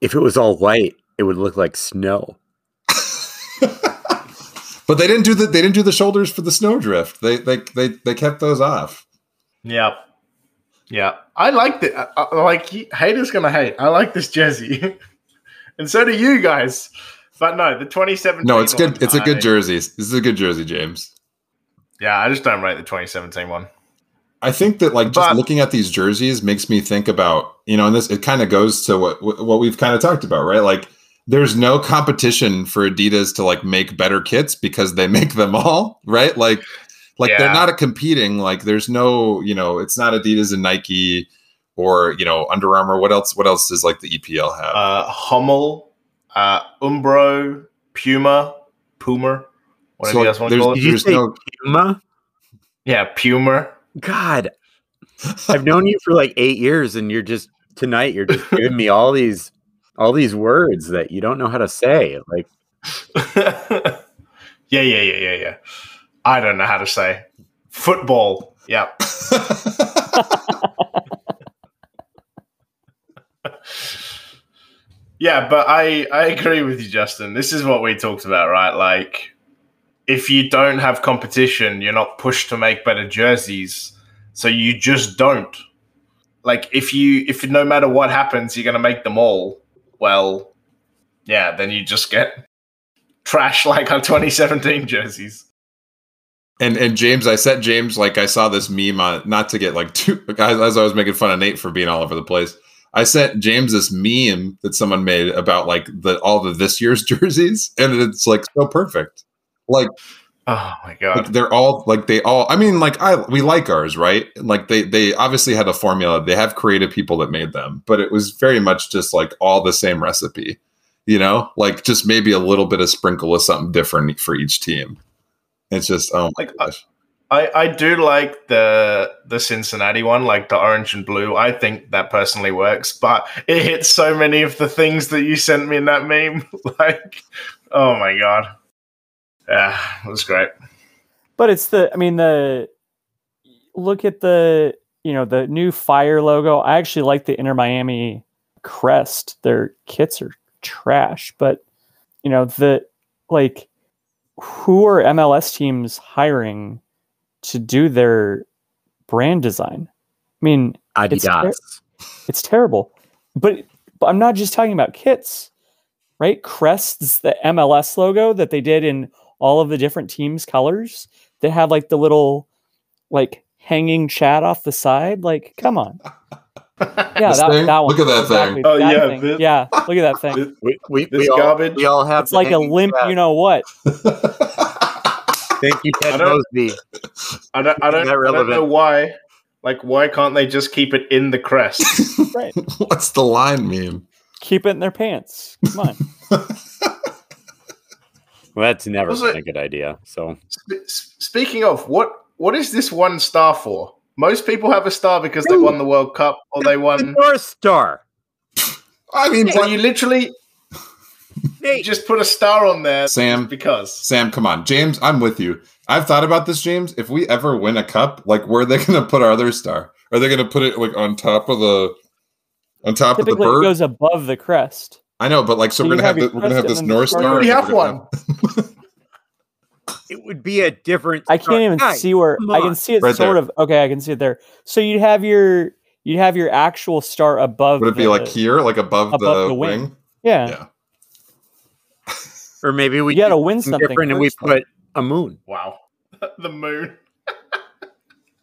If it was all white, it would look like snow. but they didn't do the they didn't do the shoulders for the snowdrift. They they they they kept those off. Yeah, yeah. I liked it. I, I, like haters gonna hate. I like this jersey, and so do you guys. But no, the 2017. No, it's good. It's a good jersey. This is a good jersey, James. Yeah, I just don't rate the 2017 one. I think that like just But- looking at these jerseys makes me think about you know, and this it kind of goes to what what we've kind of talked about, right? Like there's no competition for Adidas to like make better kits because they make them all, right? Like like they're not a competing. Like there's no you know, it's not Adidas and Nike or you know Under Armour. What else? What else does like the EPL have? Uh, Hummel, uh, Umbro, Puma, Puma, whatever So, you guys want to there's- call Did it. you there's say no- Puma? Yeah, Puma. God, I've known you for like eight years, and you're just tonight. You're just giving me all these, all these words that you don't know how to say. Like, yeah, yeah, yeah, yeah, yeah. I don't know how to say football. Yeah. Yeah, but I I agree with you, Justyn. This is what we talked about, right? Like, if you don't have competition, you're not pushed to make better jerseys, so you just don't. Like, if you if no matter what happens, you're gonna make them all. Well, yeah, then you just get trash like our 2017 jerseys. And and James, I said James, like I saw this meme on not to get like too as, as I was making fun of Nate for being all over the place. I sent James this meme that someone made about like the all the this year's jerseys, and it's like so perfect. Like, Oh my god. like they're all like they all. I mean, like I we like ours, right? Like they they obviously had a formula. They have creative people that made them, but it was very much just like all the same recipe. You know, like just maybe a little bit of sprinkle of something different for each team. It's just oh my Like, uh, gosh. I, I do like the the Cincinnati one, like the orange and blue. I think that personally works, but it hits so many of the things that you sent me in that meme. like, oh my god, yeah, it was great. But it's the, I mean, the look at the, you know, the new fire logo. I actually like the Inter Miami crest. Their kits are trash, but you know, the like, who are MLS teams hiring to do their brand design? I mean, It's ter- Adidas. it's terrible. But, but I'm not just talking about kits, right? Crest's the MLS logo that they did in all of the different teams' colors that have like the little like hanging chat off the side. Like, come on. Yeah, that, thing? that one. Look at that thing. Exactly, Oh, that yeah, thing. this- yeah. Look at that thing. we, we, This we, all, we all have It's like a limp, chat. you know what? Thank you, I Ted don't- Mosby. I don't, I don't, I don't know why. Like, why can't they just keep it in the crest? Right. What's the line mean? Keep it in their pants. Come on. Well, that's never Also- been a good idea. So Sp- Speaking of, what what is this one star for? Most people have a star because they won the World Cup or they the won. North Star. I mean, So you literally Hey, just put a star on there Sam. because. Sam, come on, James, I'm with you. I've thought about this, James. If we ever win a cup, like where are they going to put our other star? Are they going to put it like on top of the on top of the Typically, it bird? goes above the crest. I know, but like, so, So we're gonna have, have the, we're gonna have this and north star. star. We already have we're one. it would be a different. I can't even Guys, see where I can see it Right sort there. of. Okay, I can see it there. So you'd have your you'd have your actual star above. Would it be like here, like above, above the, the wing? wing. Yeah, Yeah. Or maybe we you got to do win something something. different and we put a moon. Wow. the moon.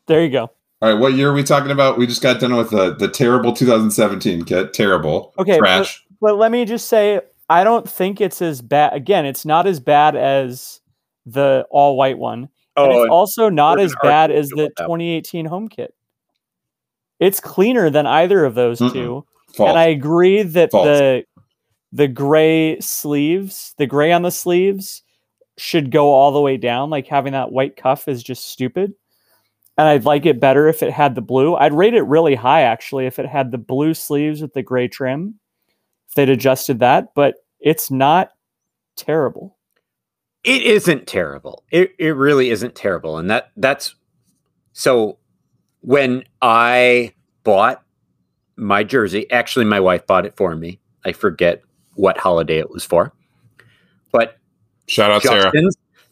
There you go. All right, what year are we talking about? We just got done with the the terrible 2017 kit. Terrible. Okay, Trash. But let me just say, I don't think it's as bad. Again, it's not as bad as the all white one. Oh, and it's also not as bad as the 2018 home kit. It's cleaner than either of those Mm-mm. two. False. And I agree that False. the the gray sleeves, the gray on the sleeves should go all the way down. Like having that white cuff is just stupid. And I'd like it better if it had the blue. I'd rate it really high actually if it had the blue sleeves with the gray trim. If they'd adjusted that, but it's not terrible. it isn't terrible. It it really isn't terrible, and that that's so. When I bought my jersey, actually, my wife bought it for me. I forget what holiday it was for, but Shout out Sarah.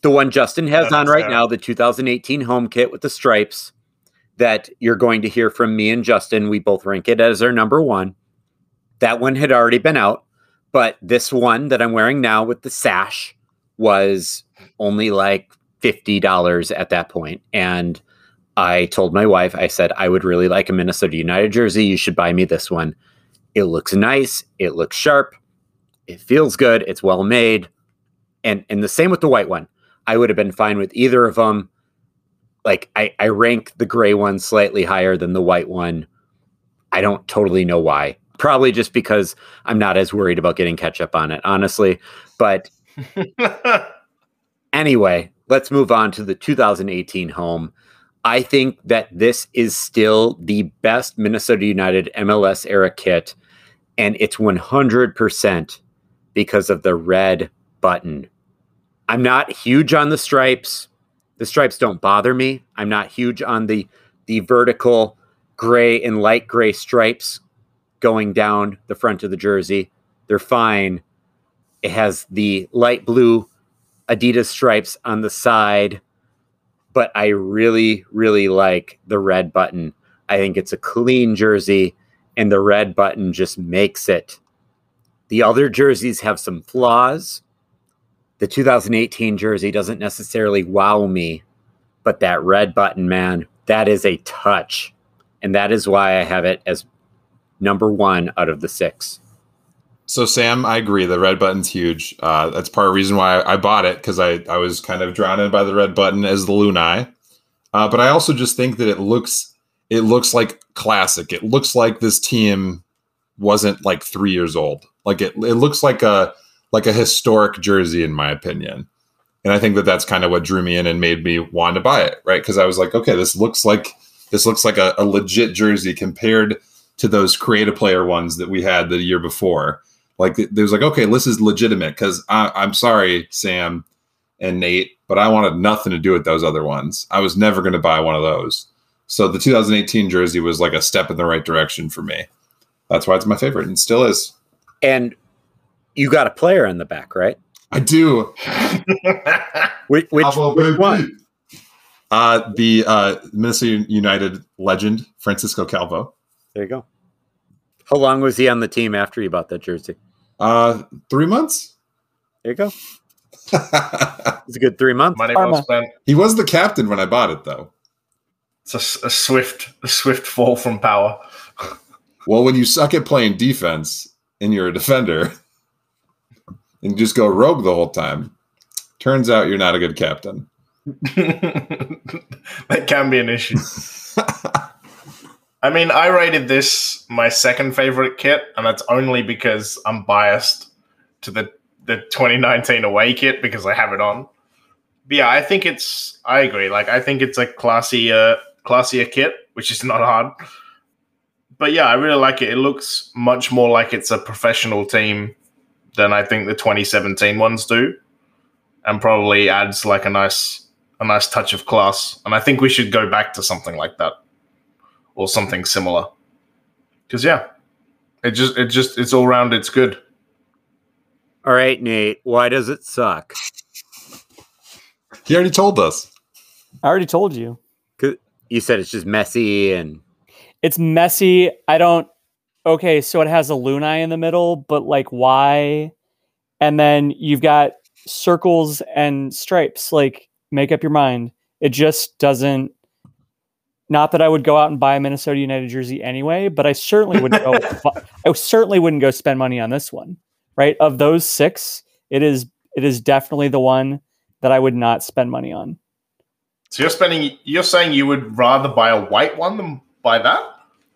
The one Justyn has Shout on right Sarah. now, the 2018 home kit with the stripes. That you're going to hear from me and Justyn. We both rank it as our number one. That one had already been out, but this one that I'm wearing now with the sash was only like $50 at that point. And I told my wife, I said, I would really like a Minnesota United jersey. You should buy me this one. It looks nice. It looks sharp. It feels good. It's well made. And and the same with the white one. I would have been fine with either of them. Like I, I rank the gray one slightly higher than the white one. I don't totally know why. Probably just because I'm not as worried about getting ketchup on it, honestly. But Anyway, let's move on to the 2018 home. I think that this is still the best Minnesota United MLS era kit, and it's 100% because of the red button. I'm not huge on the stripes. The stripes don't bother me. I'm not huge on the the vertical gray and light gray stripes going down the front of the jersey. They're fine. It has the light blue Adidas stripes on the side, but I really, really like the red button. I think it's a clean jersey, and the red button just makes it. The other jerseys have some flaws. The 2018 jersey doesn't necessarily wow me, but that red button, man, that is a touch. And that is why I have it as number one out of the six. So Sam, I agree. The red button's huge. Uh, that's part of the reason why I, bought it because I, I was kind of drawn in by the red button as the Lunai. Uh, but I also just think that it looks it looks like classic. It looks like this team wasn't like three years old. Like it it looks like a like a historic jersey in my opinion. And I think that that's kind of what drew me in and made me want to buy it, right? Because I was like, okay, this looks like this looks like a, a legit jersey compared to those creative player ones that we had the year before. Like it was like, okay, this is legitimate because I'm sorry, Sam and Nate, but I wanted nothing to do with those other ones. I was never going to buy one of those. So the 2018 jersey was like a step in the right direction for me. That's why it's my favorite and still is. And you got a player in the back, right? I do. Which, which, which one? Uh, the uh, Minnesota United legend Francisco Calvo. There you go. How long was he on the team after you bought that jersey? Uh, three months. There you go. It's a good three months. Money well spent. he was the captain when I bought it, though. It's a, s- a swift, a swift fall from power. Well, when you suck at playing defense and you're a defender and you just go rogue the whole time, turns out you're not a good captain. that can be an issue. I mean, I rated this my second favorite kit, and that's only because I'm biased to the the 2019 away kit because I have it on. But yeah, I think it's. I agree. Like, I think it's a classier, classier kit, which is not hard. But yeah, I really like it. It looks much more like it's a professional team than I think the 2017 ones do, and probably adds like a nice, a nice touch of class. And I think we should go back to something like that or something similar. Because yeah, it just, it just, it's all round. It's good. All right, Nate. Why does it suck? He already told us. I already told you. You said it's just messy and It's messy. I don't. Okay, so it has a Lunai in the middle, but like why? And then you've got circles and stripes. Like, make up your mind. It just doesn't. Not that I would go out and buy a Minnesota United jersey anyway, but I certainly wouldn't go. I certainly wouldn't go spend money on this one. Right? Of those six, it is it is definitely the one that I would not spend money on. So you're spending. You're saying you would rather buy a white one than buy that?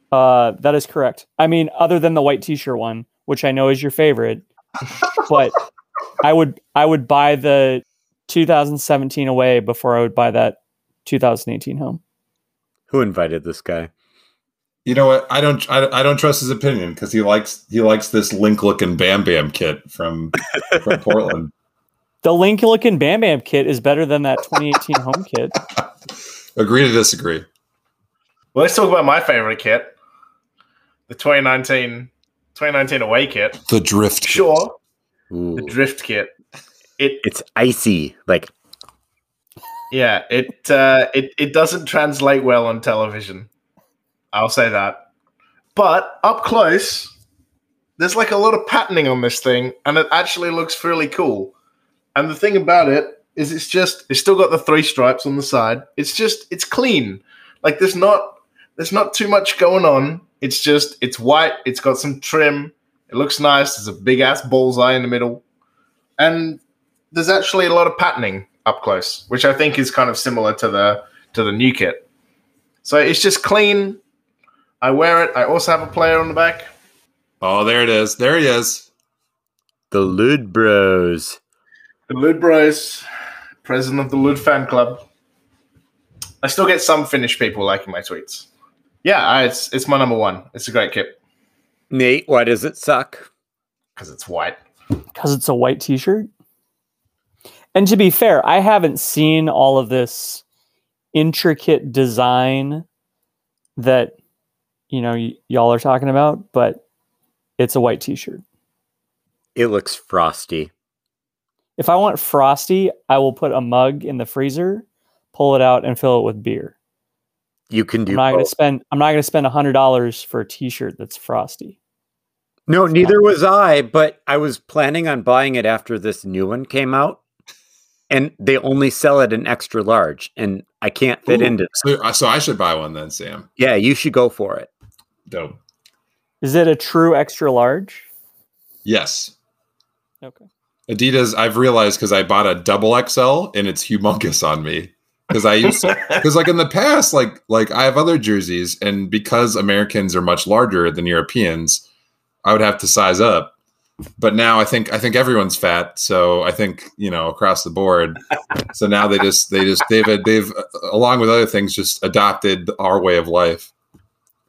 Uh, that is correct. I mean, other than the white T-shirt one, which I know is your favorite, but I would I would buy the 2017 away before I would buy that 2018 home. Who invited this guy? You know what? I don't. I, I don't trust his opinion because he likes he likes this link looking Bam Bam kit from from Portland. The Link looking Bam Bam kit is better than that 2018 home kit. Agree to disagree. Well, let's talk about my favorite kit, the 2019 2019 away kit. The drift. kit. Sure, Ooh. the drift kit. It It's icy. Like yeah, it uh, it it doesn't translate well on television. I'll say that. But up close, there's like a lot of patterning on this thing, and it actually looks really cool. And the thing about it is, it's just it's still got the three stripes on the side. It's just it's clean. Like there's not there's not too much going on. It's just it's white. It's got some trim. It looks nice. There's a big ass bullseye in the middle, and there's actually a lot of patterning up close, which I think is kind of similar to the to the new kit. So it's just clean. I wear it. I also have a player on the back. Oh, there it is. There he is. the Lod Bros. The Lod Bros, president of the Lod fan club. I still get some Finnish people liking my tweets. Yeah, I, it's it's my number one. It's a great kit Nate, why does it suck? because it's white. because it's a white t-shirt. And to be fair, I haven't seen all of this intricate design that you know y- y'all are talking about, but it's a white t-shirt. It looks frosty. If I want frosty, I will put a mug in the freezer, pull it out, and fill it with beer. You can do I'm not going to spend. I'm not going to spend hundred dollars for a T-shirt that's frosty. No, neither was I, but I was planning on buying it after this new one came out. And they only sell it in extra large, and I can't fit Ooh. into that. So, uh, so I should buy one then, Sam. Yeah, you should go for it. Dope. Is it a true extra large? Yes. Okay. Adidas, I've realized because I bought a double XL and it's humongous on me. Because I used because like in the past, like like I have other jerseys, and because Americans are much larger than Europeans, I would have to size up. But now I think I think everyone's fat, so I think you know across the board. So now they just they just they've they've uh, along with other things just adopted our way of life.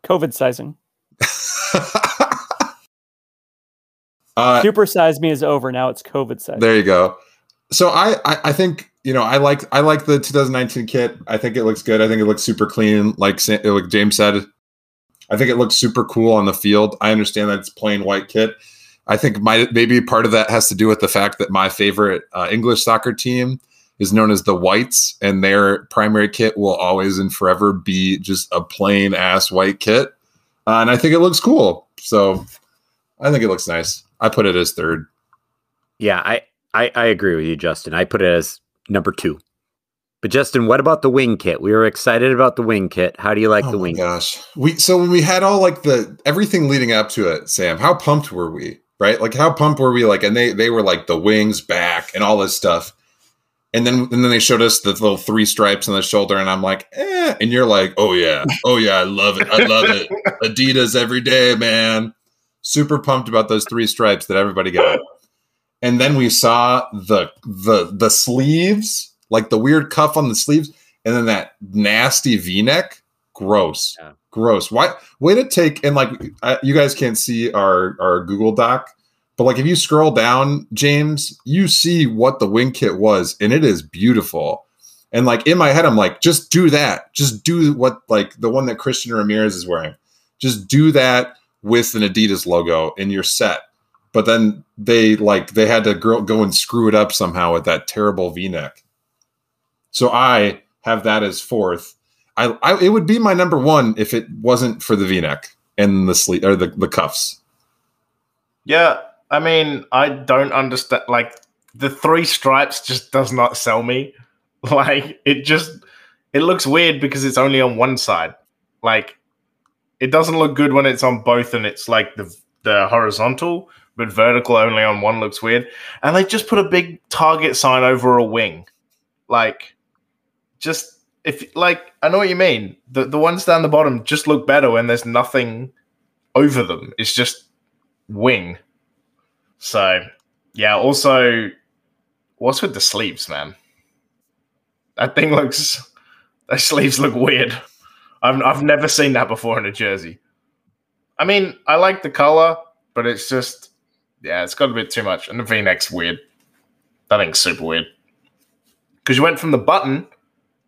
COVID sizing. uh, Super size me is over. Now it's COVID size. There you go. So I, I I think you know I like I like the 2019 kit. I think it looks good. I think it looks super clean. Like like James said, I think it looks super cool on the field. I understand that it's plain white kit. I think my maybe part of that has to do with the fact that my favorite uh, English soccer team is known as the Whites, and their primary kit will always and forever be just a plain ass white kit. Uh, and I think it looks cool. So I think it looks nice. I put it as third. Yeah, I, I, I agree with you, Justyn. I put it as number two. But Justyn, what about the wing kit? We were excited about the wing kit. How do you like oh the my wing? gosh we so when we had all like the everything leading up to it sam how pumped were we right? Like how pumped were we? Like and they they were like the wings back and all this stuff. And then and then they showed us the little three stripes on the shoulder and i'm like eh. And you're like oh yeah. Oh yeah. I love it. I love it. Adidas every day man. Super pumped about those three stripes that everybody got. And then we saw the the the sleeves like the weird cuff on the sleeves and then that nasty v-neck. Gross. Yeah. Gross. Why way to take and like you guys can't see our our google doc but like if you scroll down james you see what the wing kit was and it is beautiful. And like in my head i'm like just do that. Just do what like the one that christian ramirez is wearing. Just do that with an adidas logo and you're set. But then they like they had to go and screw it up somehow with that terrible v-neck. So i have that as fourth I, I it would be my number one if it wasn't for the V-neck and the sleeve or the, the cuffs. Yeah, I mean, I don't understand. Like the three stripes just does not sell me. Like it just it looks weird because it's only on one side. Like it doesn't look good when it's on both and it's like the the horizontal, but vertical only on one looks weird. And they just put a big target sign over a wing. like just if like I know what you mean. The the ones down the bottom just look better when there's nothing over them. It's just wing. So yeah. Also, what's with the sleeves, man? That thing looks. Those sleeves look weird. I've I've never seen that before in a jersey. I mean, I like the color, but it's just yeah, it's got a bit too much, and the V-neck's weird. That thing's super weird because you went from the button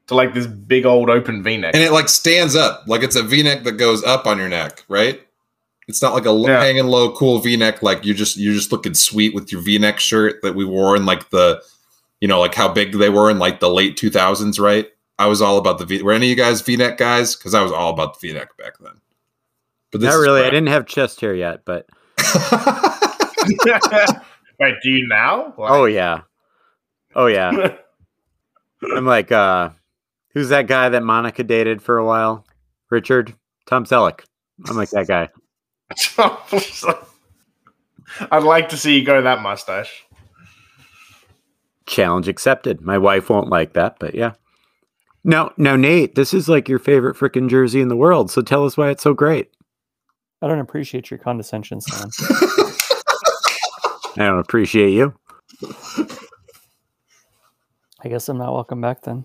to like this big old open V-neck, and it like stands up like it's a V-neck that goes up on your neck, right? It's not like a Yeah. hanging low, cool V-neck. Like you just you're just looking sweet with your V-neck shirt that we wore in like the, you know, like how big they were in like the late 2000s, right? I was all about the V. Were any of you guys V-neck guys? Because I was all about the V-neck back then. But Not is really. I didn't have chest hair yet, but Wait, do you now? Like- oh yeah, oh yeah. I'm like, uh, who's that guy that Monica dated for a while? Richard Tom Selleck. I'm like that guy. I'd like to see you go that mustache. Challenge accepted. My wife won't like that, but yeah. No, no, Nate. This is like your favorite freaking jersey in the world. So tell us why it's so great. I don't appreciate your condescension, Sam. I don't appreciate you. I guess I'm not welcome back then.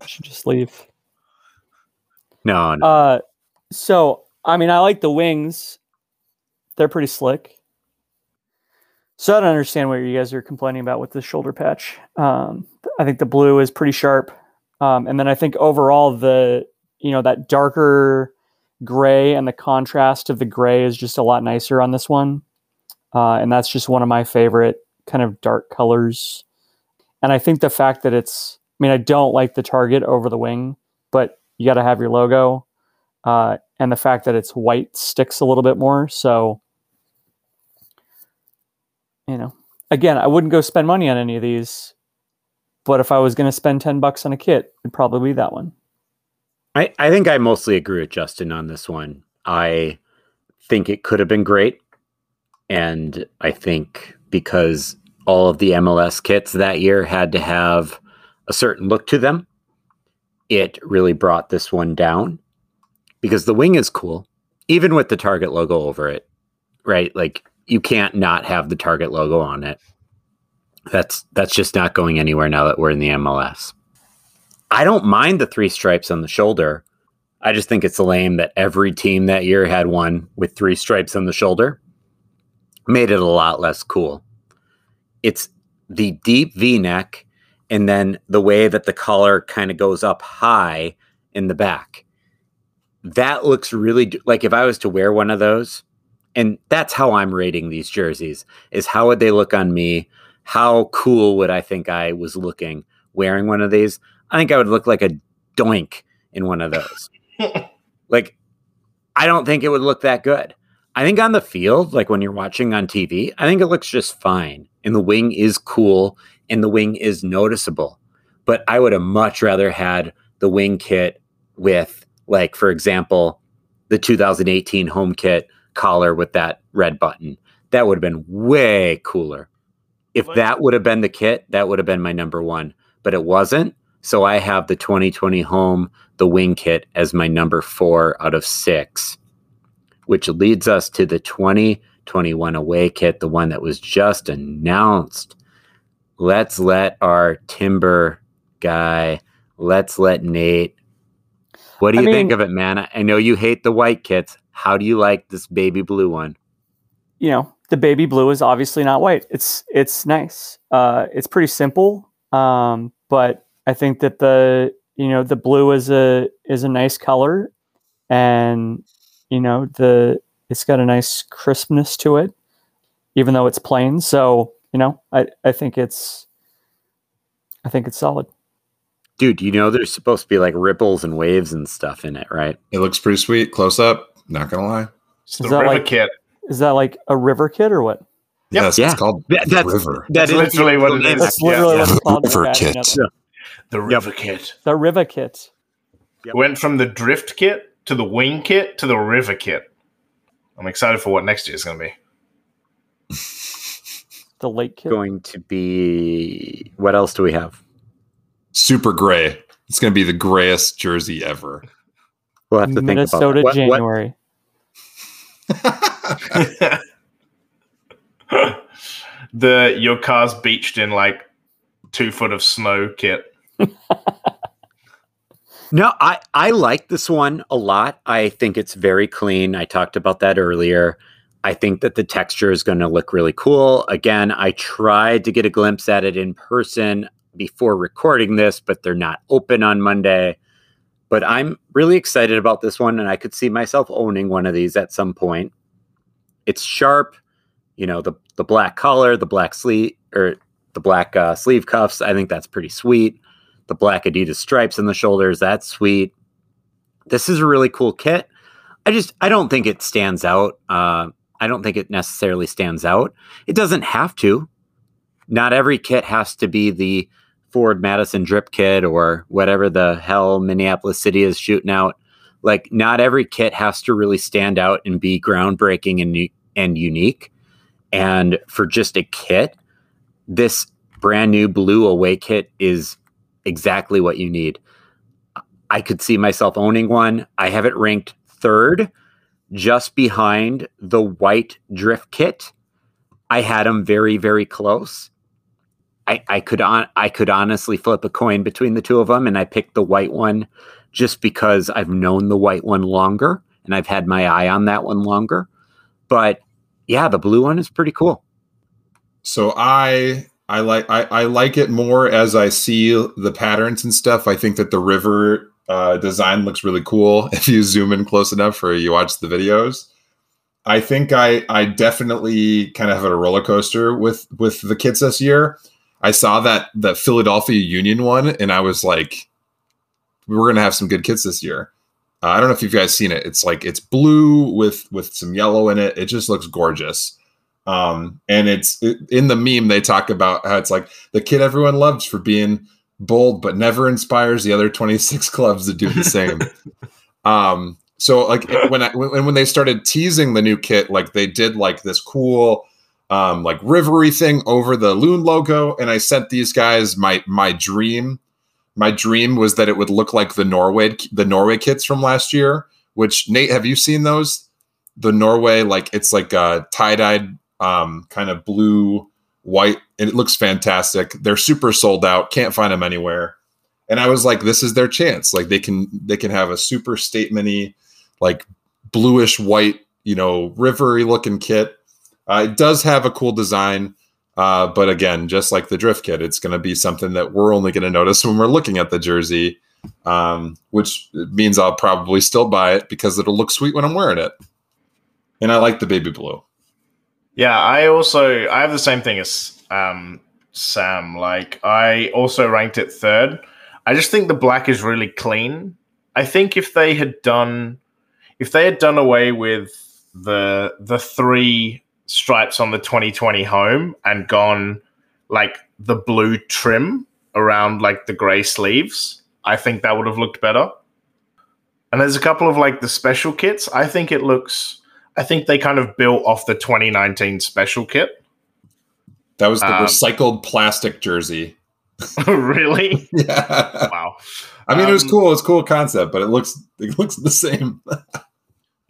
I should just leave. No, no. Uh, so I mean, I like the wings. They're pretty slick. So I don't understand what you guys are complaining about with the shoulder patch. Um, I think the blue is pretty sharp, um, and then I think overall the you know that darker gray and the contrast of the gray is just a lot nicer on this one, uh, and that's just one of my favorite kind of dark colors. And I think the fact that it's, mean, I don't like the target over the wing, but you got to have your logo uh, and the fact that it's white sticks a little bit more. So, you know, again, I wouldn't go spend money on any of these, but if I was going to spend ten bucks on a kit, it'd probably be that one. I, I think I mostly agree with Justyn on this one. I think it could have been great. And I think because all of the MLS kits that year had to have a certain look to them, it really brought this one down because the wing is cool, even with the Target logo over it, right? Like you can't not have the Target logo on it. That's that's just not going anywhere now that we're in the MLS. I don't mind the three stripes on the shoulder. I just think it's lame that every team that year had one with three stripes on the shoulder. Made it a lot less cool. It's the deep V neck and then the way that the collar kind of goes up high in the back. That looks really like if I was to wear one of those, and that's how I'm rating these jerseys is how would they look on me? How cool would I think I was looking wearing one of these? I think I would look like a doink in one of those. like, I don't think it would look that good. I think on the field, like when you're watching on TV, I think it looks just fine. And the wing is cool and the wing is noticeable. But I would have much rather had the wing kit with, like, for example, the 2018 home kit collar with that red button. That would have been way cooler. If that would have been the kit, that would have been my number one. But it wasn't. So I have the 2020 home, the wing kit, as my number four out of six, which leads us to the 2021 away kit, the one that was just announced. Let's let our timber guy, let's let Nate. What do I you think of it, man? I- I know you hate the white kits. How do you like this baby blue one? you know the baby blue is obviously not white it's it's nice uh it's pretty simple um but i think that the you know the blue is a is a nice color and you know the it's got a nice crispness to it even though it's plain so you know i i think it's i think it's solid Dude, you know there's supposed to be like ripples and waves and stuff in it, right? It looks pretty sweet, close up. Not gonna lie. It's Is the that river like- kit. is that like a river kit or what Yep. Yes, Yeah. it's called That- the that's- river. That's literally what it is. that's literally yeah. what it's River kit. you The river kit. the river kit Yep. Went from the drift kit to the wing kit to the river kit. I'm excited for what next year is going to be. the lake kit Going to be what else do we have? super gray. It's going to be the grayest jersey ever. We'll have to Minnesota think about that. What- what- January. the your car's beached in like two foot of snow kit. No, I I like this one a lot. I think it's very clean. I talked about that earlier. I think that the texture is going to look really cool. Again, I tried to get a glimpse at it in person before recording this, but they're not open on Monday. But I'm really excited about this one, and I could see myself owning one of these at some point. It's sharp, you know, the the black collar, the black sleeve, or the black uh, sleeve cuffs. I think that's pretty sweet. The black Adidas stripes in the shoulders, that's sweet. This is a really cool kit. I just I don't think it stands out. Uh, I don't think it necessarily stands out. It doesn't have to. Not every kit has to be the Forward Madison drip kit or whatever the hell Minneapolis City is shooting out. Like, not every kit has to really stand out and be groundbreaking and and unique. And for just a kit, this brand new blue away kit is exactly what you need. I could see myself owning one. I have it ranked third, just behind the white drift kit. I had them very, very close. I, I could on I could honestly flip a coin between the two of them, and I picked the white one just because I've known the white one longer and I've had my eye on that one longer. But yeah, the blue one is pretty cool. So I I like I, I like it more as I see the patterns and stuff. I think that the river uh, design looks really cool if you zoom in close enough or you watch the videos. I think I I definitely kind of have a roller coaster with with the kits this year. I saw that the Philadelphia Union one and I was like, we're gonna have some good kits this year. Uh, I don't know if you guys seen it. It's like it's blue with with some yellow in it. It just looks gorgeous. Um, and it's it, in the meme they talk about how it's like the kid everyone loves for being bold, but never inspires the other 26 clubs to do the same. um, so like when I when, when they started teasing the new kit, like they did like this cool um like rivery thing over the loon logo, and I sent these guys my my dream. My dream was that it would look like the Norway the Norway kits from last year. Which Nate, have you seen those? The Norway like it's like a tie dyed um, kind of blue white it looks fantastic. They're super sold out. Can't find them anywhere. And i was like this is their chance. Like they can they can have a super statementy like bluish white you know rivery looking kit. Uh, it does have a cool design uh, but again just like the drift kit it's going to be something that we're only going to notice when we're looking at the jersey um, which means i'll probably still buy it because it'll look sweet when i'm wearing it. And i like the baby blue. Yeah, I also I have the same thing as um, Sam. Like I also ranked it third. I just think the black is really clean. I think if they had done if they had done away with the the three stripes on the 2020 home and gone like the blue trim around like the gray sleeves, I think that would have looked better. And there's a couple of like the special kits. I think it looks I think they kind of built off the 2019 special kit. That was the Um, recycled plastic jersey really? yeah Wow. I mean, it was Um, cool. It's a cool concept, but it looks it looks the same.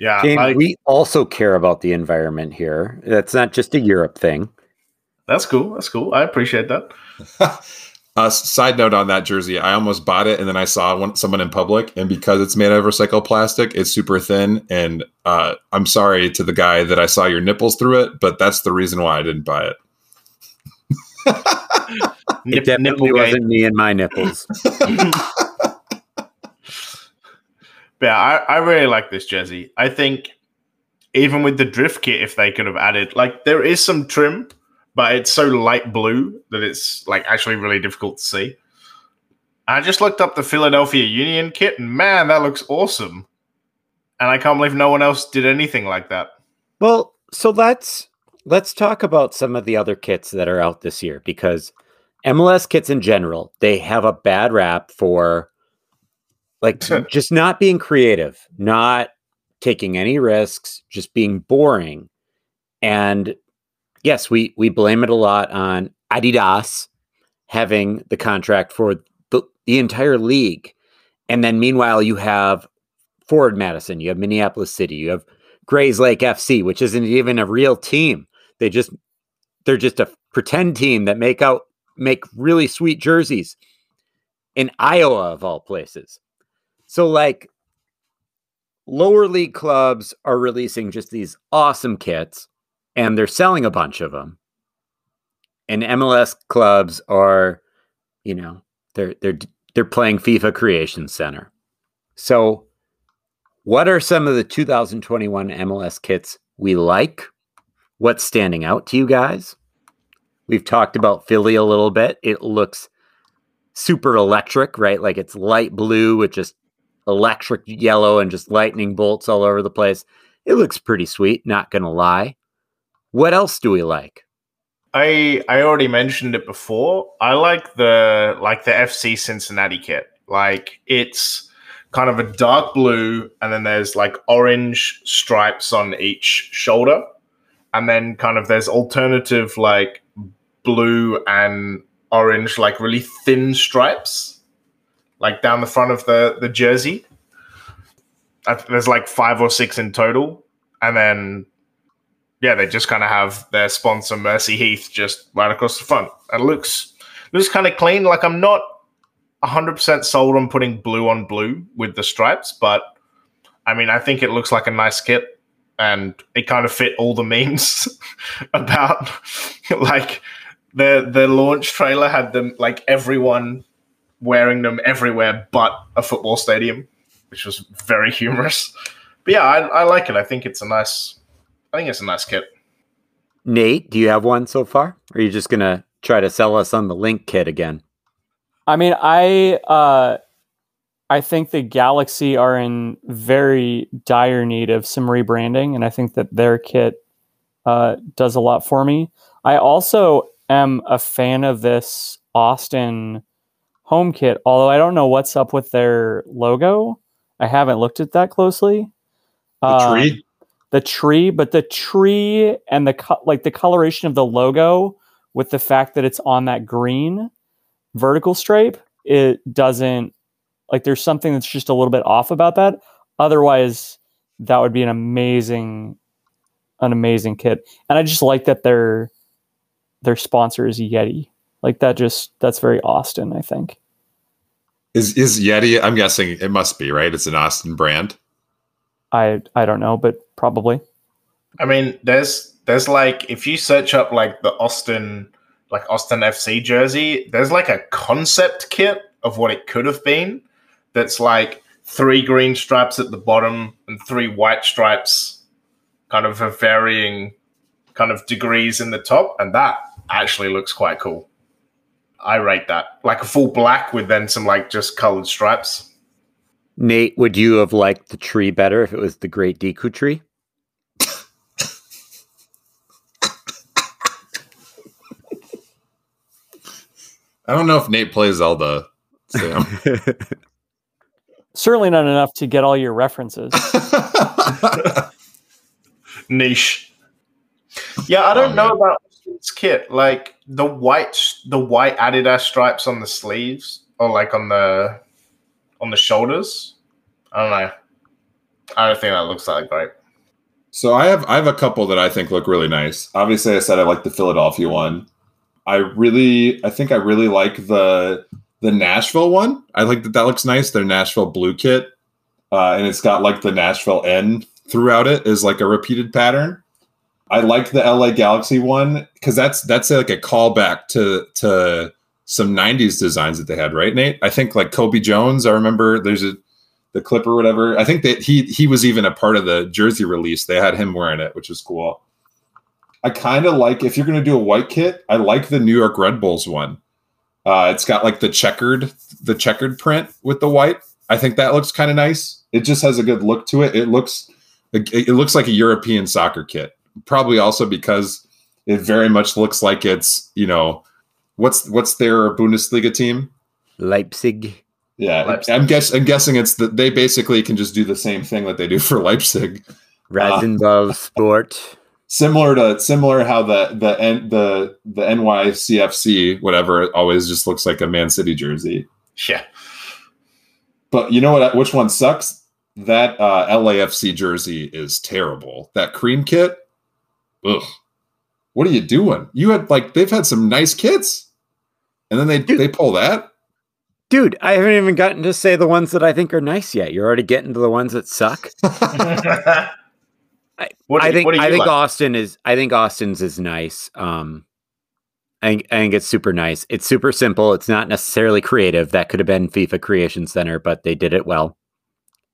Yeah. Jane, like- we also care about the environment here. That's not just a Europe thing. that's cool. That's cool. I appreciate that. uh, side note on that jersey, I almost bought it, and then I saw one, someone in public, and because it's made out of recycled plastic, it's super thin. And uh, I'm sorry to the guy that I saw your nipples through it, but that's the reason why I didn't buy it. It definitely wasn't me and my nipples. Yeah, I, I really like this jersey. I think even with the drift kit, if they could have added, like, there is some trim, but it's so light blue that it's like actually really difficult to see. I just looked up the Philadelphia Union kit, and man, that looks awesome. And I can't believe no one else did anything like that. Well, so let's let's talk about some of the other kits that are out this year because MLS kits in general, they have a bad rap for like just not being creative, not taking any risks, just being boring. And yes, we we blame it a lot on Adidas having the contract for the the entire league. And then meanwhile, you have Forward Madison, you have Minneapolis City, you have Grays Lake FC, which isn't even a real team. They just they're just a pretend team that make out make really sweet jerseys in Iowa of all places. So like lower league clubs are releasing just these awesome kits and they're selling a bunch of them. And MLS clubs are, you know, they're they're they're playing FIFA Creation Center. So what are some of the 2021 MLS kits we like? What's standing out to you guys? We've talked about Philly a little bit. It looks super electric, right? Like it's light blue with just electric yellow and just lightning bolts all over the place. It looks pretty sweet, not going to lie. What else do we like? I I already mentioned it before. I like the like the FC Cincinnati kit. Like it's kind of a dark blue and then there's like orange stripes on each shoulder. And then kind of there's alternative like blue and orange like really thin stripes like down the front of the the jersey. There's like five or six in total, and then yeah, they just kind of have their sponsor Mercy Health just right across the front. And it looks looks kind of clean. Like I'm not 100% sold on putting blue on blue with the stripes, but I mean, I think it looks like a nice kit and it kind of fit all the memes about like the the launch trailer had them like everyone wearing them everywhere but a football stadium, which was very humorous. But yeah, I, I like it. I think it's a nice. I think it's a nice kit. Nate, do you have one so far? Or are you just gonna try to sell us on the link kit again? I mean, I uh, I think the Galaxy are in very dire need of some rebranding, and I think that their kit uh, does a lot for me. I also am a fan of this Austin home kit, although I don't know what's up with their logo. I haven't looked at that closely. The tree, um, the tree, but the tree and the co- like the coloration of the logo with the fact that it's on that green vertical stripe, it doesn't like there's something that's just a little bit off about that. Otherwise, that would be an amazing an amazing kit. And I just like that their their sponsor is Yeti. Like that just that's very Austin, I think. Is is Yeti? I'm guessing it must be right. It's an Austin brand. I I don't know, but probably. I mean, there's there's like if you search up like the Austin like Austin FC jersey, there's like a concept kit of what it could have been. That's like three green stripes at the bottom and three white stripes, kind of a varying kind of degrees in the top, and that actually looks quite cool. I rate that. Like a full black with then some like just colored stripes. Nate, would you have liked the tree better if it was the Great Deku tree? I don't know if Nate plays Zelda, Sam. Certainly not enough to get all your references. Niche. Yeah, I don't oh, know about this kit. Like the white, the white Adidas stripes on the sleeves, or like on the on the shoulders. I don't know. I don't think that looks that great. So I have I have a couple that I think look really nice. Obviously, I said I like the Philadelphia one. I really, I think I really like the the Nashville one. I like that that looks nice. Their Nashville blue kit, uh, and it's got like the Nashville N throughout it is like a repeated pattern. I like the LA Galaxy one because that's that's like a callback to to some '90s designs that they had, right, Nate? I think like Cobi Jones. I remember there's a the clip or whatever. I think that he he was even a part of the jersey release. They had him wearing it, which is cool. I kind of like if you're going to do a white kit. I like the New York Red Bulls one. Uh, it's got like the checkered the checkered print with the white. I think that looks kind of nice. It just has a good look to it. It looks it looks like a European soccer kit probably also because it very much looks like it's you know what's what's their Bundesliga team? Leipzig. Yeah, Leipzig. I'm guess I'm guessing it's that they basically can just do the same thing that they do for Leipzig. Rasenball uh, Sport. Similar to similar how the the the the NYCFC whatever always just looks like a Man City jersey. Yeah. But you know what? Which one sucks? That uh, LAFC jersey is terrible. That cream kit. Ugh. What are you doing? You had like they've had some nice kits, and then they Dude. they pull that. Dude, I haven't even gotten to say the ones that I think are nice yet. You're already getting to the ones that suck. I, What I think I think like? Austin is I think Austin's is nice. Um I think, I think it's super nice. It's super simple. It's not necessarily creative. That could have been FIFA Creation Center, but they did it well.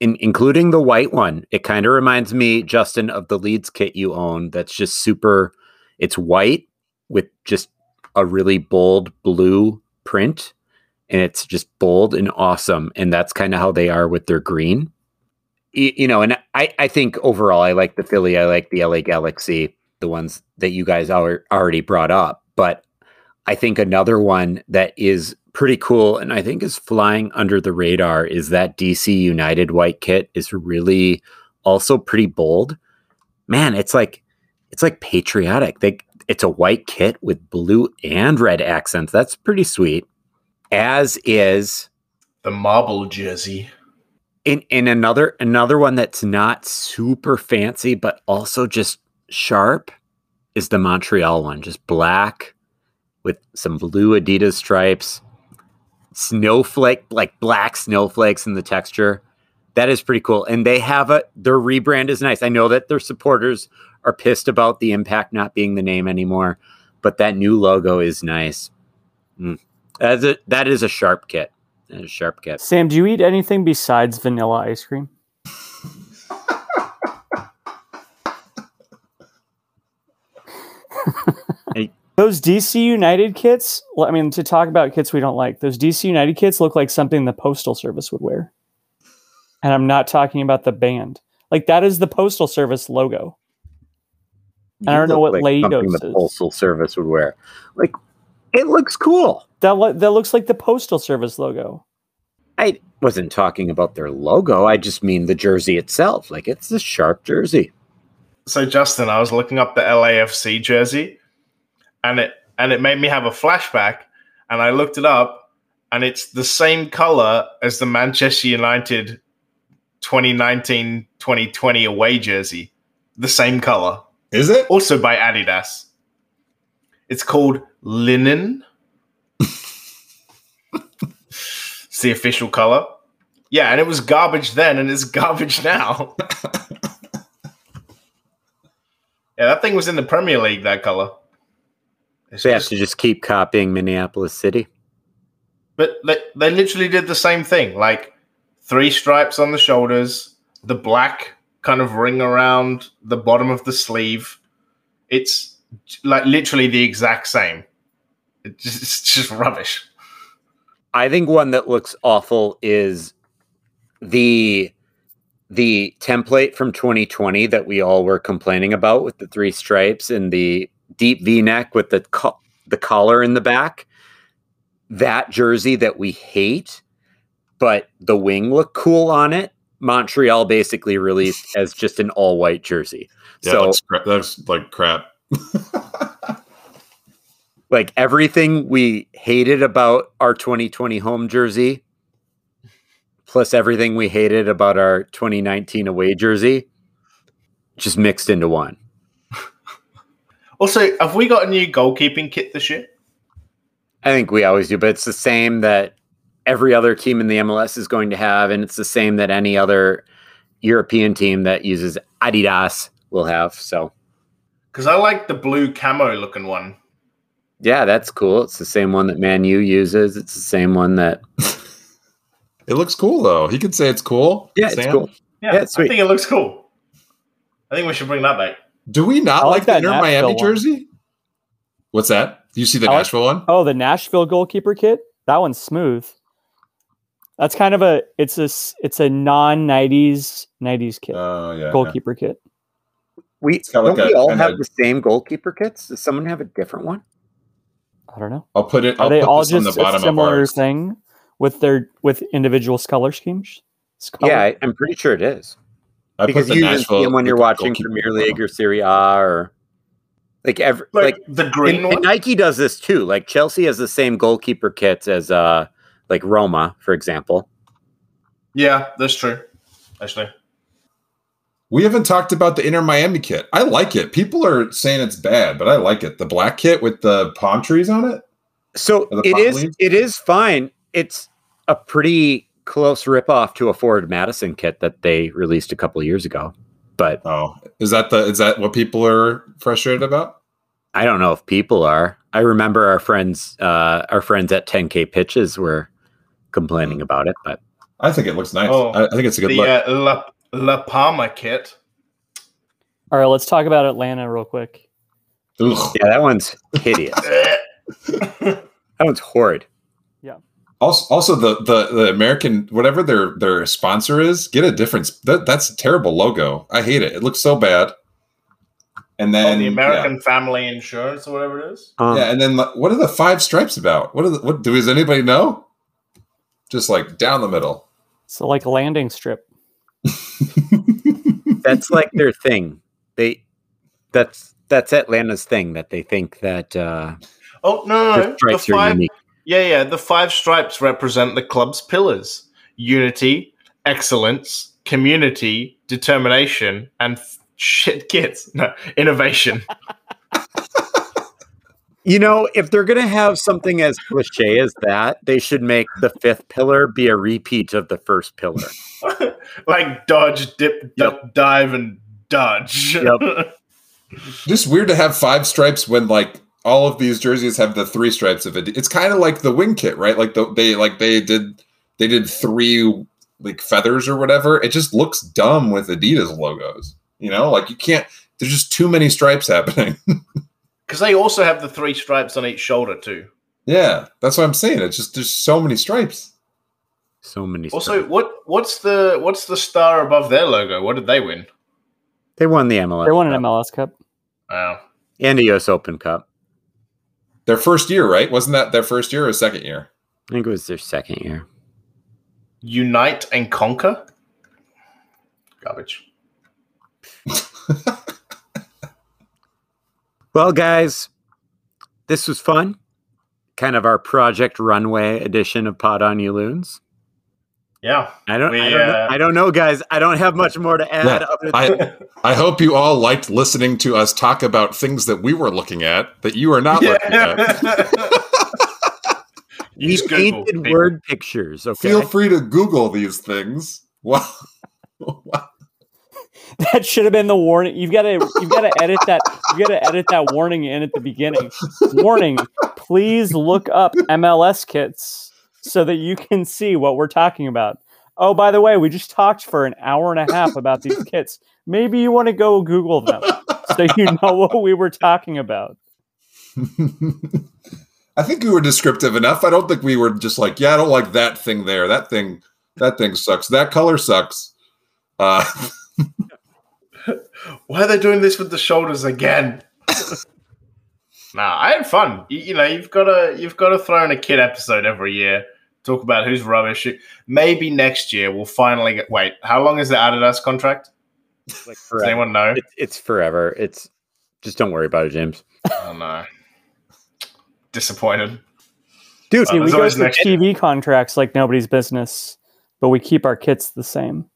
In, including the white one. It kind of reminds me, Justyn, of the Leeds kit you own. That's just super. It's white with just a really bold blue print, and it's just bold and awesome. And that's kind of how they are with their green you know, and I, I think overall, I like the Philly, I like the LA Galaxy, the ones that you guys are already brought up. But I think another one that is pretty cool and I think is flying under the radar is that DC United white kit is really also pretty bold. Man, it's like it's like patriotic. They it's a white kit with blue and red accents. That's pretty sweet. As is the marble jersey. In in another another one that's not super fancy but also just sharp is the Montreal one, just black with some blue Adidas stripes, snowflake like black snowflakes in the texture. That is pretty cool. And they have a their rebrand is nice. I know that their supporters are pissed about the impact not being the name anymore, but that new logo is nice. Mm. That's a, that is a sharp kit. Is a sharp kit. Sam, do you eat anything besides vanilla ice cream? Hey. Those DC United kits, I mean, to talk about kits we don't like, those DC United kits look like something the Postal Service would wear. And I'm not talking about the band. Like, that is the Postal Service logo. I don't know what like something Leidos the postal service would wear. Like it looks cool. That, lo- that looks like the Postal Service logo. I wasn't talking about their logo. I just mean the jersey itself. Like it's a sharp jersey. So Justyn, I was looking up the LAFC jersey, and it and it made me have a flashback. And I looked it up, and it's the same color as the Manchester United 2019-2020 away jersey. The same color, Is it? also by Adidas. It's called linen. it's the official color. Yeah, and it was garbage then, and it's garbage now. Yeah, that thing was in the Premier League. That color. It's They have to just keep copying Minneapolis City. but they, they literally did the same thing. Like three stripes on the shoulders, the black kind of ring around the bottom of the sleeve. It's like literally the exact same. It just, it's just rubbish. I think one that looks awful is the the template from 2020 that we all were complaining about with the three stripes and the deep V-neck with the co- the collar in the back. That jersey that we hate, but the wing looked cool on it. Montreal basically released as just an all white jersey. Yeah, so that's, cra- that's like crap. like everything we hated about our 2020 home jersey plus everything we hated about our 2019 away jersey just mixed into one Also, have we got a new goalkeeping kit this year? i think we always do but it's the same that every other team in the mls is going to have and it's the same that any other european team that uses adidas will have so Because I like the blue camo looking one. yeah that's cool it's the same one that man u uses it's the same one that It looks cool though. He could say it's cool. yeah it's cool Yeah, Yeah, it's I think it looks cool. I think we should bring that back. Do we not I like like, the that Inter Miami one. jersey? What's that? You see the I like- Nashville one? Oh, the Nashville goalkeeper kit. That one's smooth. That's kind of a it's a it's a non nineties nineties kit Oh yeah. goalkeeper kit. We don't like we a- all an have egg. the same goalkeeper kits does someone have a different one I don't know. I'll put it. Are I'll they put all this on just the a bottom of similar ours. thing with their with individual color schemes? Color- Yeah, I, I'm pretty sure it is. I because put you the even see them when you're watching Premier. League or Serie A or like every Like, like, the green and, one. and Nike does this too. Like Chelsea has the same goalkeeper kits as uh like Roma, for example. Yeah, that's true. Actually, We haven't talked about the Inter Miami kit. I like it. People are saying it's bad, but I like it. The black kit with the palm trees on it. So Are the it palm is. leaves? It is fine. It's a pretty close ripoff to a Forward Madison kit that they released a couple of years ago. But Oh, is that the is that what people are frustrated about? I don't know if people are. I remember our friends, uh, our friends at 10K Pitches were complaining about it, but I think it looks nice. Oh, I, I think it's a good the look. uh, La, La Palma kit. All right, let's talk about Atlanta real quick. Ugh. yeah, that one's hideous. that one's horrid. Yeah. Also, also the, the the American whatever their their sponsor is, get a difference. That, that's a terrible logo. I hate it. It looks so bad. And then oh, the yeah. American Family Insurance or whatever it is. Um, Yeah, and then what are the five stripes about? What are the, what does anybody know? Just like down the middle. So like a landing strip. That's like their thing. They that's that's Atlanta's thing that they think that uh, Oh no, no, no. The five, yeah, yeah. The five stripes represent the club's pillars: unity, excellence, community, determination, and f- shit kids. No, innovation. You know, if they're gonna have something as cliche as that, they should make the fifth pillar be a repeat of the first pillar. like dodge, dip, duck, dive, and dodge. Yep. Just weird to have five stripes when like all of these jerseys have the three stripes of it. It's kind of like the wing kit, right? Like the, they like they did they did three like feathers or whatever. It just looks dumb with Adidas logos. You know, like you can't. There's just too many stripes happening. Because they also have the three stripes on each shoulder too. yeah, that's what I'm saying. It's just there's so many stripes. So many. Also, stripes. what what's the what's the star above their logo? What did they win? they won the MLS. They won an Cup MLS Cup. Wow. and the U.S. Open Cup. Their first year, right? Wasn't that their first year or second year? I think it was their second year. Unite and conquer. Garbage. Well, guys, this was fun. Kind of our Project Runway edition of Pod on You Loons. Yeah. I don't, We, I, don't know, uh, I don't know, guys. I don't have much more to add. Yeah, other I- than, I hope you all liked listening to us talk about things that we were looking at that you are not looking at. we Use Google, painted people. word pictures. Okay. Feel free to Google these things. Wow. Wow. That should have been the warning. You've got to you've got to edit that. You got to edit that warning in at the beginning. Warning: Please look up MLS kits so that you can see what we're talking about. Oh, by the way, we just talked for an hour and a half about these kits. Maybe you want to go Google them so you know what we were talking about. I think we were descriptive enough. I don't think we were just like, yeah, I don't like that thing there. That thing, that thing sucks. That color sucks. Uh, Why are they doing this with the shoulders again? nah, I had fun. You, you know, you've got to you've got to throw in a kid episode every year. Talk about who's rubbish. Maybe next year we'll finally get. Wait, how long is the Adidas contract? Like Does anyone know? It's, it's forever. It's just don't worry about it, James. Oh no. Disappointed. Dude, See, uh, we go always through next- TV contracts like nobody's business, but we keep our kits the same.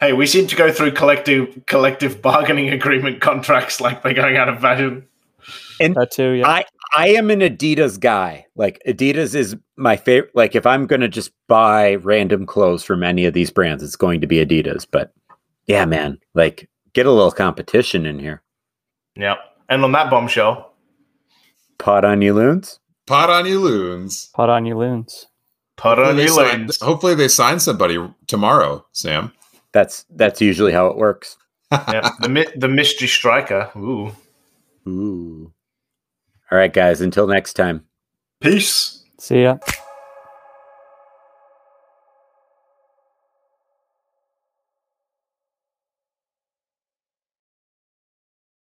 Hey, we seem to go through collective collective bargaining agreement contracts like they're going out of fashion. That too, yeah. I I am an Adidas guy. Like Adidas is my favorite. Like if I'm gonna just buy random clothes from any of these brands, it's going to be Adidas. But yeah, man, like get a little competition in here. Yeah. And on that bombshell, Pod on you loons. pod on you loons. Pod on you loons. put on Hopefully they, your sign, hopefully they sign somebody tomorrow, Sam. That's that's usually how it works. yeah. The mi- the mystery striker. Ooh. Ooh. All right, guys. Until next time. Peace. See ya.